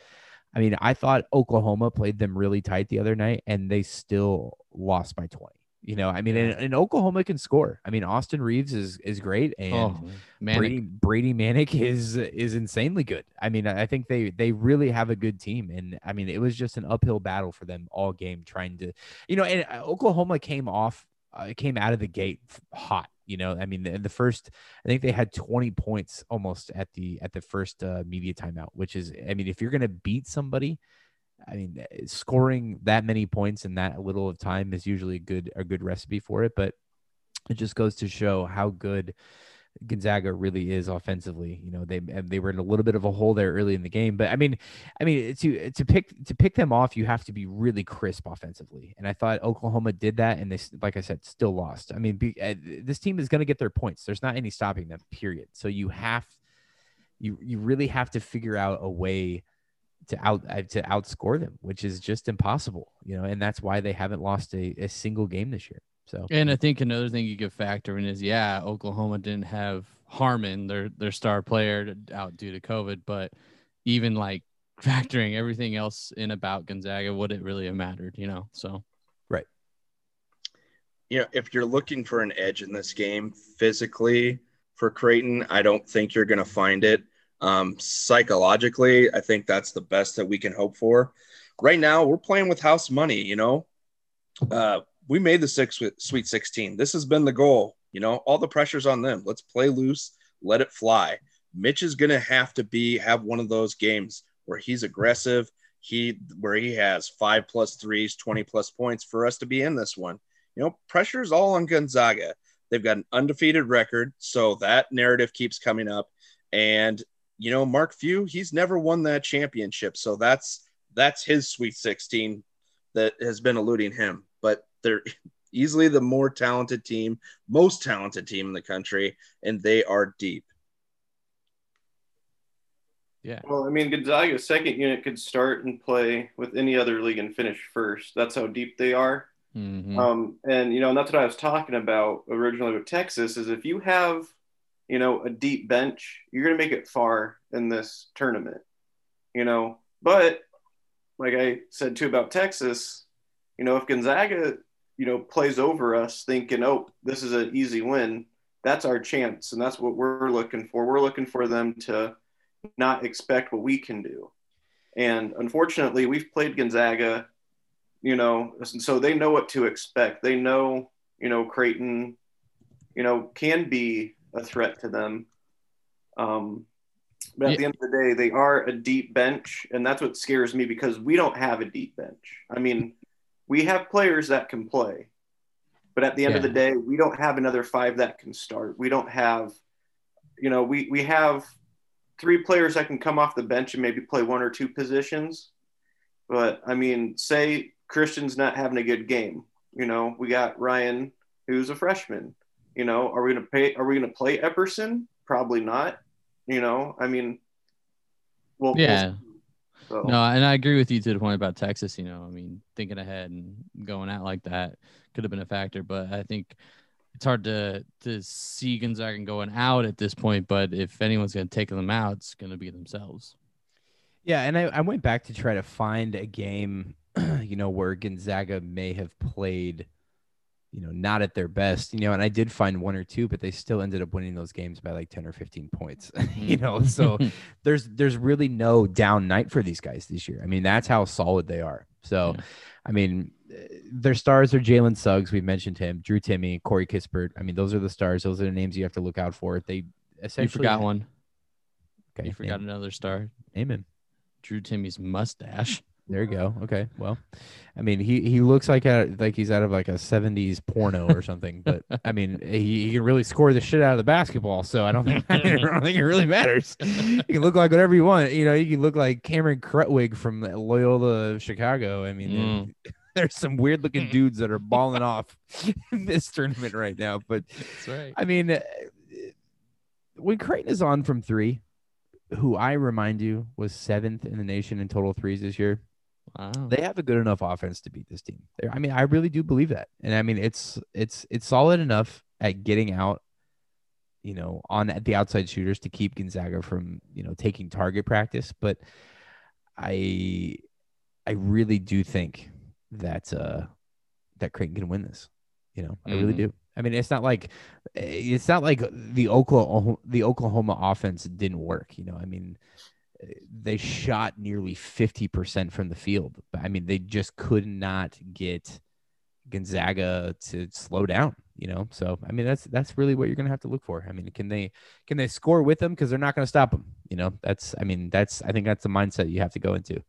Speaker 1: I mean, I thought Oklahoma played them really tight the other night, and they still lost by 20. You know, I mean, and, and, Oklahoma can score. I mean, Austin Reaves is is great, and oh, Brady Brady Manek is is insanely good. I mean, I think they they really have a good team, and I mean, it was just an uphill battle for them all game trying to, you know, and uh, Oklahoma came off, uh, came out of the gate hot. You know, I mean, the, the first, I think they had 20 points almost at the at the first uh, media timeout, which is, I mean, if you're gonna beat somebody I mean, eh, scoring that many points in that little of time is usually a good a good recipe for it. But it just goes to show how good Gonzaga really is offensively. You know, they they were in a little bit of a hole there early in the game, but I mean, I mean to to pick to pick them off, you have to be really crisp offensively. And I thought Oklahoma did that, and they, like I said, still lost. I mean, be, uh, this team is going to get their points. There's not any stopping them. Period. So you have you you really have to figure out a way to out uh, to outscore them, which is just impossible, you know, and that's why they haven't lost a, a single game this year. So,
Speaker 3: and I think another thing you could factor in is, yeah, Oklahoma didn't have Harmon, their their star player, out due to COVID, but even like *laughs* factoring everything else in about Gonzaga, would it really have mattered, you know? So,
Speaker 1: right.
Speaker 2: You know, if you're looking for an edge in this game physically for Creighton, I don't think you're going to find it. Um, psychologically, I think that's the best that we can hope for. Right now, we're playing with house money. You know, uh, we made the six Sweet 16. This has been the goal. You know, all the pressure's on them. Let's play loose, let it fly. Mitch is going to have to be have one of those games where he's aggressive. He where he has five plus threes, 20 plus points for us to be in this one. You know, pressure is all on Gonzaga. They've got an undefeated record, so that narrative keeps coming up. And you know, Mark Few, he's never won that championship. So that's that's his Sweet 16 that has been eluding him. But they're *laughs* easily the more talented team, most talented team in the country, and they are deep.
Speaker 4: Yeah. Well, I mean, Gonzaga's second unit could start and play with any other league and finish first. That's how deep they are. Mm-hmm. Um, and you know, and that's what I was talking about originally with Texas. Is if you have you know, a deep bench, you're going to make it far in this tournament, you know. But like I said too about Texas, you know, if Gonzaga, you know, plays over us thinking, oh, this is an easy win, that's our chance. And that's what we're looking for. We're looking for them to not expect what we can do. And unfortunately, we've played Gonzaga, you know, so they know what to expect. They know, you know, Creighton, you know, can be a threat to them. Um, but at the end of the day, they are a deep bench, and that's what scares me because we don't have a deep bench. I mean, we have players that can play, but at the end yeah. of the day, we don't have another five that can start. We don't have, you know, we we have three players that can come off the bench and maybe play one or two positions. But I mean, say Christian's not having a good game. You know, we got Ryan, who's a freshman. You know, are we going to pay? Are we going to play Epperson? Probably not. You know, I mean,
Speaker 3: well, yeah. We'll so. No, and I agree with you to the point about Texas. You know, I mean, thinking ahead and going out like that could have been a factor, but I think it's hard to to see Gonzaga going out at this point. But if anyone's going to take them out, it's going to be themselves.
Speaker 1: Yeah, and I, I went back to try to find a game, *clears throat* you know, where Gonzaga may have played you know, not at their best, you know, and I did find one or two, but they still ended up winning those games by like 10 or 15 points, *laughs* you mm-hmm. know. So *laughs* there's there's really no down night for these guys this year. I mean, that's how solid they are. So yeah. I mean, their stars are Jalen Suggs, We've mentioned him, Drew Timme, Corey Kispert. I mean, those are the stars, those are the names you have to look out for. They essentially
Speaker 3: You forgot one. Okay. You forgot name. another star.
Speaker 1: Name him.
Speaker 3: Drew Timme's mustache.
Speaker 1: There you go. Okay. Well, I mean, he he looks like a like he's out of like a '70s porno or something. But *laughs* I mean, he, he can really score the shit out of the basketball. So I don't think *laughs* I don't *laughs* think it really matters. You can look like whatever you want. You know, you can look like Cameron Krutwig from Loyola Chicago. I mean,
Speaker 3: Mm.
Speaker 1: there's some weird looking dudes that are balling off in this tournament right now. But
Speaker 3: That's right.
Speaker 1: I mean, uh, when Creighton is on from three, who I remind you was seventh in the nation in total threes this year,
Speaker 3: Wow.
Speaker 1: they have a good enough offense to beat this team. They're- I mean, I really do believe that, and I mean, it's it's it's solid enough at getting out, you know, on at the outside shooters to keep Gonzaga from you know taking target practice. But I I really do think that uh that Creighton can win this. You know, I really
Speaker 3: Mhm.
Speaker 1: do. I mean, it's not like it's not like the Oklahoma the Oklahoma offense didn't work. You know, I mean, they shot nearly fifty percent from the field, I mean, they just could not get Gonzaga to slow down. You know, so I mean, that's that's really what you're gonna have to look for. I mean, can they can they score with them because they're not gonna stop them? You know, that's I mean, that's I think that's the mindset you have to go into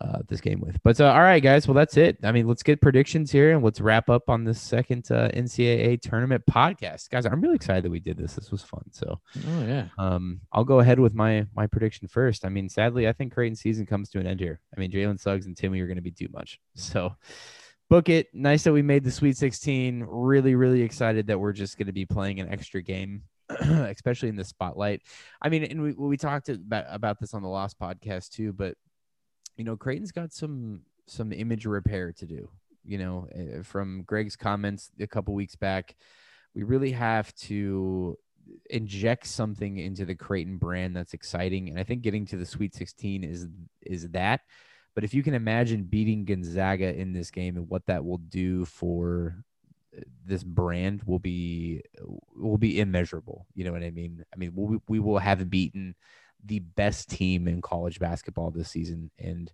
Speaker 1: uh, this game with. But uh, all right, guys. Well, that's it. I mean, let's get predictions here and let's wrap up on this second uh, NCAA tournament podcast, guys. I'm really excited that we did this. This was fun. So,
Speaker 3: Oh yeah.
Speaker 1: um, I'll go ahead with my my prediction first. I mean, sadly, I think Creighton season comes to an end here. I mean, Jalen Suggs and Timme are going to be too much. So. Book it. Nice that we made the Sweet 16. Really, really excited that we're just going to be playing an extra game, *clears throat* especially in the spotlight. I mean, and we we talked about about this on the Lost podcast too, but you know, Creighton's got some some image repair to do. You know, eh, from Greg's comments a couple weeks back, we really have to inject something into the Creighton brand that's exciting, and I think getting to the Sweet 16 is is that. But if you can imagine beating Gonzaga in this game and what that will do for uh, this brand will be will be immeasurable. You know what I mean? I mean, we, we will have beaten the best team in college basketball this season, and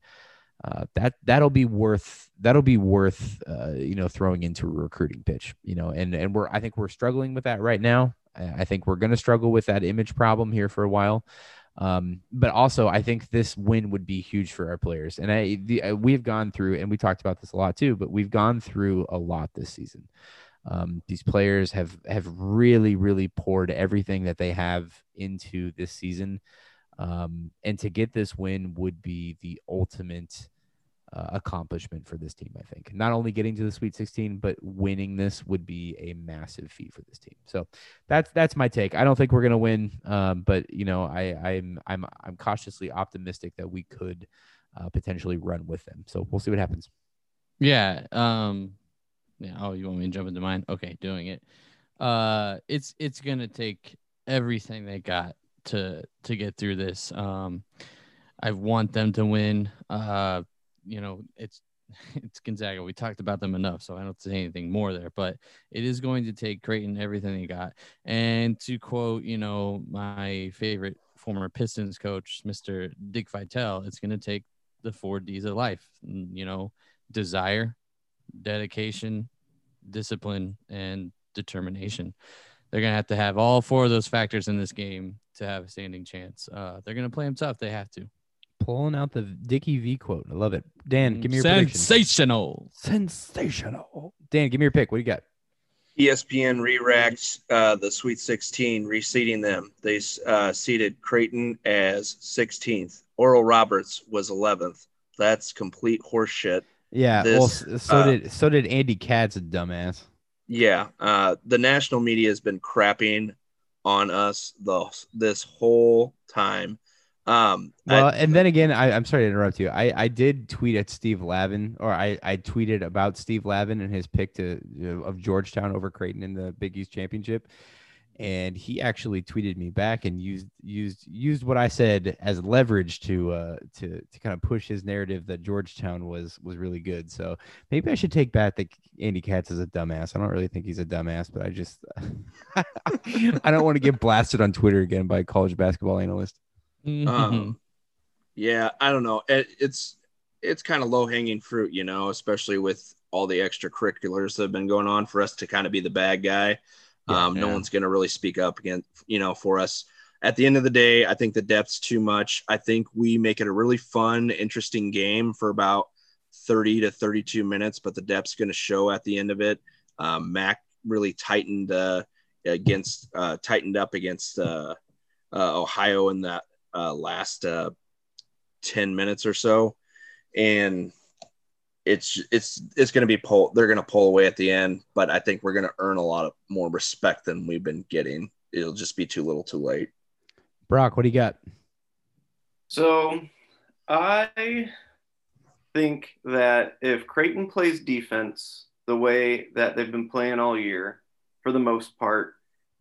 Speaker 1: uh, that that'll be worth that'll be worth uh, you know throwing into a recruiting pitch. You know, and and we're I think we're struggling with that right now. I I think we're going to struggle with that image problem here for a while. Um, but also, I think this win would be huge for our players. And I, the, uh, we've gone through, and we talked about this a lot too, but we've gone through a lot this season. Um, these players have have really, really poured everything that they have into this season, um, and to get this win would be the ultimate uh, accomplishment for this team. I think not only getting to the Sweet 16, but winning this would be a massive feat for this team. So that's that's my take. I don't think we're gonna win, um, but you know, I I'm I'm I'm cautiously optimistic that we could uh, potentially run with them. So we'll see what happens.
Speaker 3: Yeah. Um yeah, oh, you want me to jump into mine? Okay, doing it. Uh it's it's gonna take everything they got to to get through this. Um I want them to win. Uh, you know, it's *laughs* it's Gonzaga. We talked about them enough, so I don't say anything more there. But it is going to take Creighton everything they got. And to quote, you know, my favorite former Pistons coach, Mr. Dick Vitale, it's going to take the four D's of life. You know, desire, dedication, discipline, and determination. They're going to have to have all four of those factors in this game to have a standing chance. Uh, they're going to play them tough. They have to.
Speaker 1: Pulling out the Dickie V quote. I love it. Dan, give me your prediction.
Speaker 3: sensational.
Speaker 1: Sensational. Dan, give me your pick. What do you got?
Speaker 2: ESPN re-racked uh, the Sweet 16, reseeding them. They uh, seeded Creighton as 16th. Oral Roberts was 11th. That's complete horseshit.
Speaker 1: Yeah.
Speaker 2: This,
Speaker 1: well, so
Speaker 2: uh,
Speaker 1: did so did Andy Katz, a dumbass.
Speaker 2: Yeah, uh, the national media has been crapping on us the this whole time. Um, I-
Speaker 1: Well, and then again, I, I'm sorry to interrupt you. I, I did tweet at Steve Lavin, or I, I tweeted about Steve Lavin and his pick to of Georgetown over Creighton in the Big East championship, and he actually tweeted me back and used used used what I said as leverage to uh to to kind of push his narrative that Georgetown was was really good. So maybe I should take back that Andy Katz is a dumbass. I don't really think he's a dumbass, but I just *laughs* I don't want to get blasted on Twitter again by a college basketball analyst.
Speaker 3: Mm-hmm.
Speaker 2: Um, yeah, I don't know. It, it's it's kind of low hanging fruit, you know, especially with all the extracurriculars that have been going on for us to kind of be the bad guy.
Speaker 1: Yeah,
Speaker 2: um, No one's going to really speak up again, you know, for us. at the end of the day, I think the depth's too much. I think we make it a really fun, interesting game for about 30 to 32 minutes, but the depth's going to show at the end of it. Um, Mac really tightened uh, against, uh, tightened up against uh, uh Ohio in that uh, last uh, 10 minutes or so. And it's it's it's going to be pull they're going to pull away at the end but i think we're going to earn a lot of more respect than we've been getting. It'll just be too little too late.
Speaker 1: Brock what do you got?
Speaker 4: So i think that if creighton plays defense the way that they've been playing all year for the most part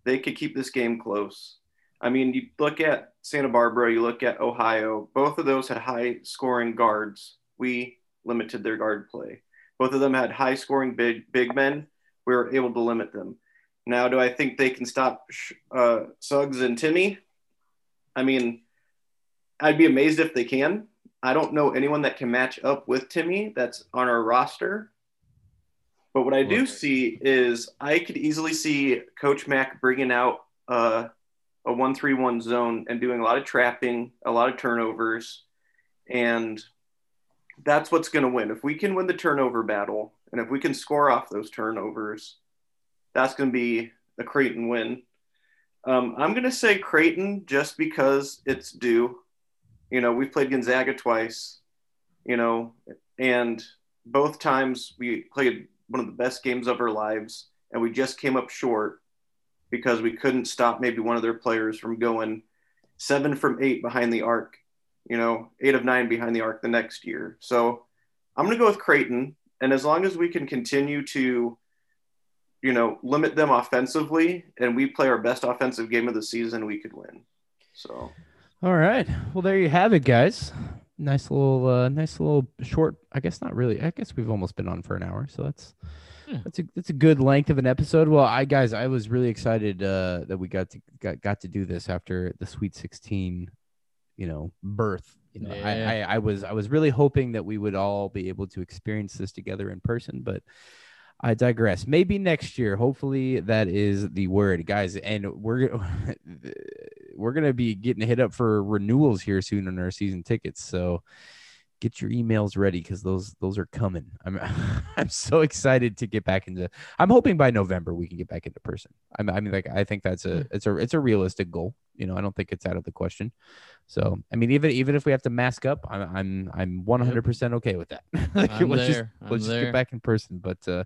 Speaker 4: they could keep this game close. I mean you look at santa barbara you look at ohio both of those had high scoring guards. We limited their guard play. Both of them had high scoring big big men. We were able to limit them. Now, do I think they can stop uh, Suggs and Timme? I mean, I'd be amazed if they can. I don't know anyone that can match up with Timme that's on our roster. But what I do see is I could easily see Coach Mack bringing out uh, a one-three-one zone and doing a lot of trapping, a lot of turnovers, and that's what's going to win. If we can win the turnover battle and if we can score off those turnovers, that's going to be a Creighton win. Um, I'm going to say Creighton just because it's due. You know, we've played Gonzaga twice, you know, and both times we played one of the best games of our lives and we just came up short because we couldn't stop maybe one of their players from going seven from eight behind the arc you know, eight of nine behind the arc the next year. So I'm going to go with Creighton. And as long as we can continue to, you know, limit them offensively and we play our best offensive game of the season, we could win. So,
Speaker 1: all right. Well, there you have it, guys. Nice little, uh, nice little short. I guess not really. I guess we've almost been on for an hour, so that's yeah. that's a that's a good length of an episode. Well, I guys, I was really excited uh, that we got to got, got to do this after the Sweet Sixteen you know birth. you know yeah. I, I, I was i was really hoping that we would all be able to experience this together in person but i digress. Maybe next year. Hopefully that is the word. Guys and we're *laughs* we're gonna be getting hit up for renewals here soon on our season tickets. So get your emails ready because those those are coming. I'm *laughs* I'm so excited to get back into. I'm hoping by November we can get back into person. I'm, I mean, like I think that's a it's a it's a realistic goal. You know, I don't think it's out of the question. So I mean, even even if we have to mask up, I'm I'm I'm 100 percent okay with that. *laughs*
Speaker 3: like, I'm
Speaker 1: let's
Speaker 3: there.
Speaker 1: just let's just get back in person. But uh,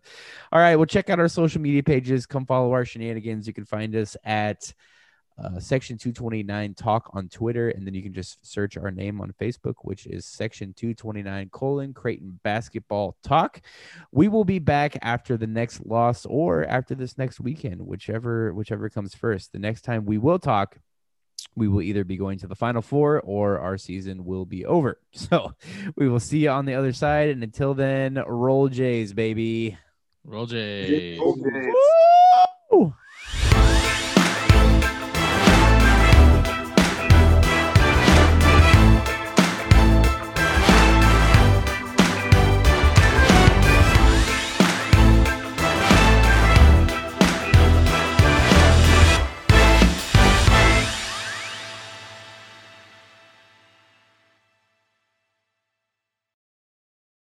Speaker 1: all right, well, check out our social media pages. Come follow our shenanigans. You can find us at uh, Section 229 Talk on Twitter, and then you can just search our name on Facebook, which is Section 229 colon Creighton Basketball Talk. We will be back after the next loss or after this next weekend, whichever whichever comes first. The next time we will talk, we will either be going to the Final Four or our season will be over. *laughs* So we will see you on the other side, and until then, roll Jays, baby.
Speaker 3: Roll Jays.
Speaker 4: Roll Jays.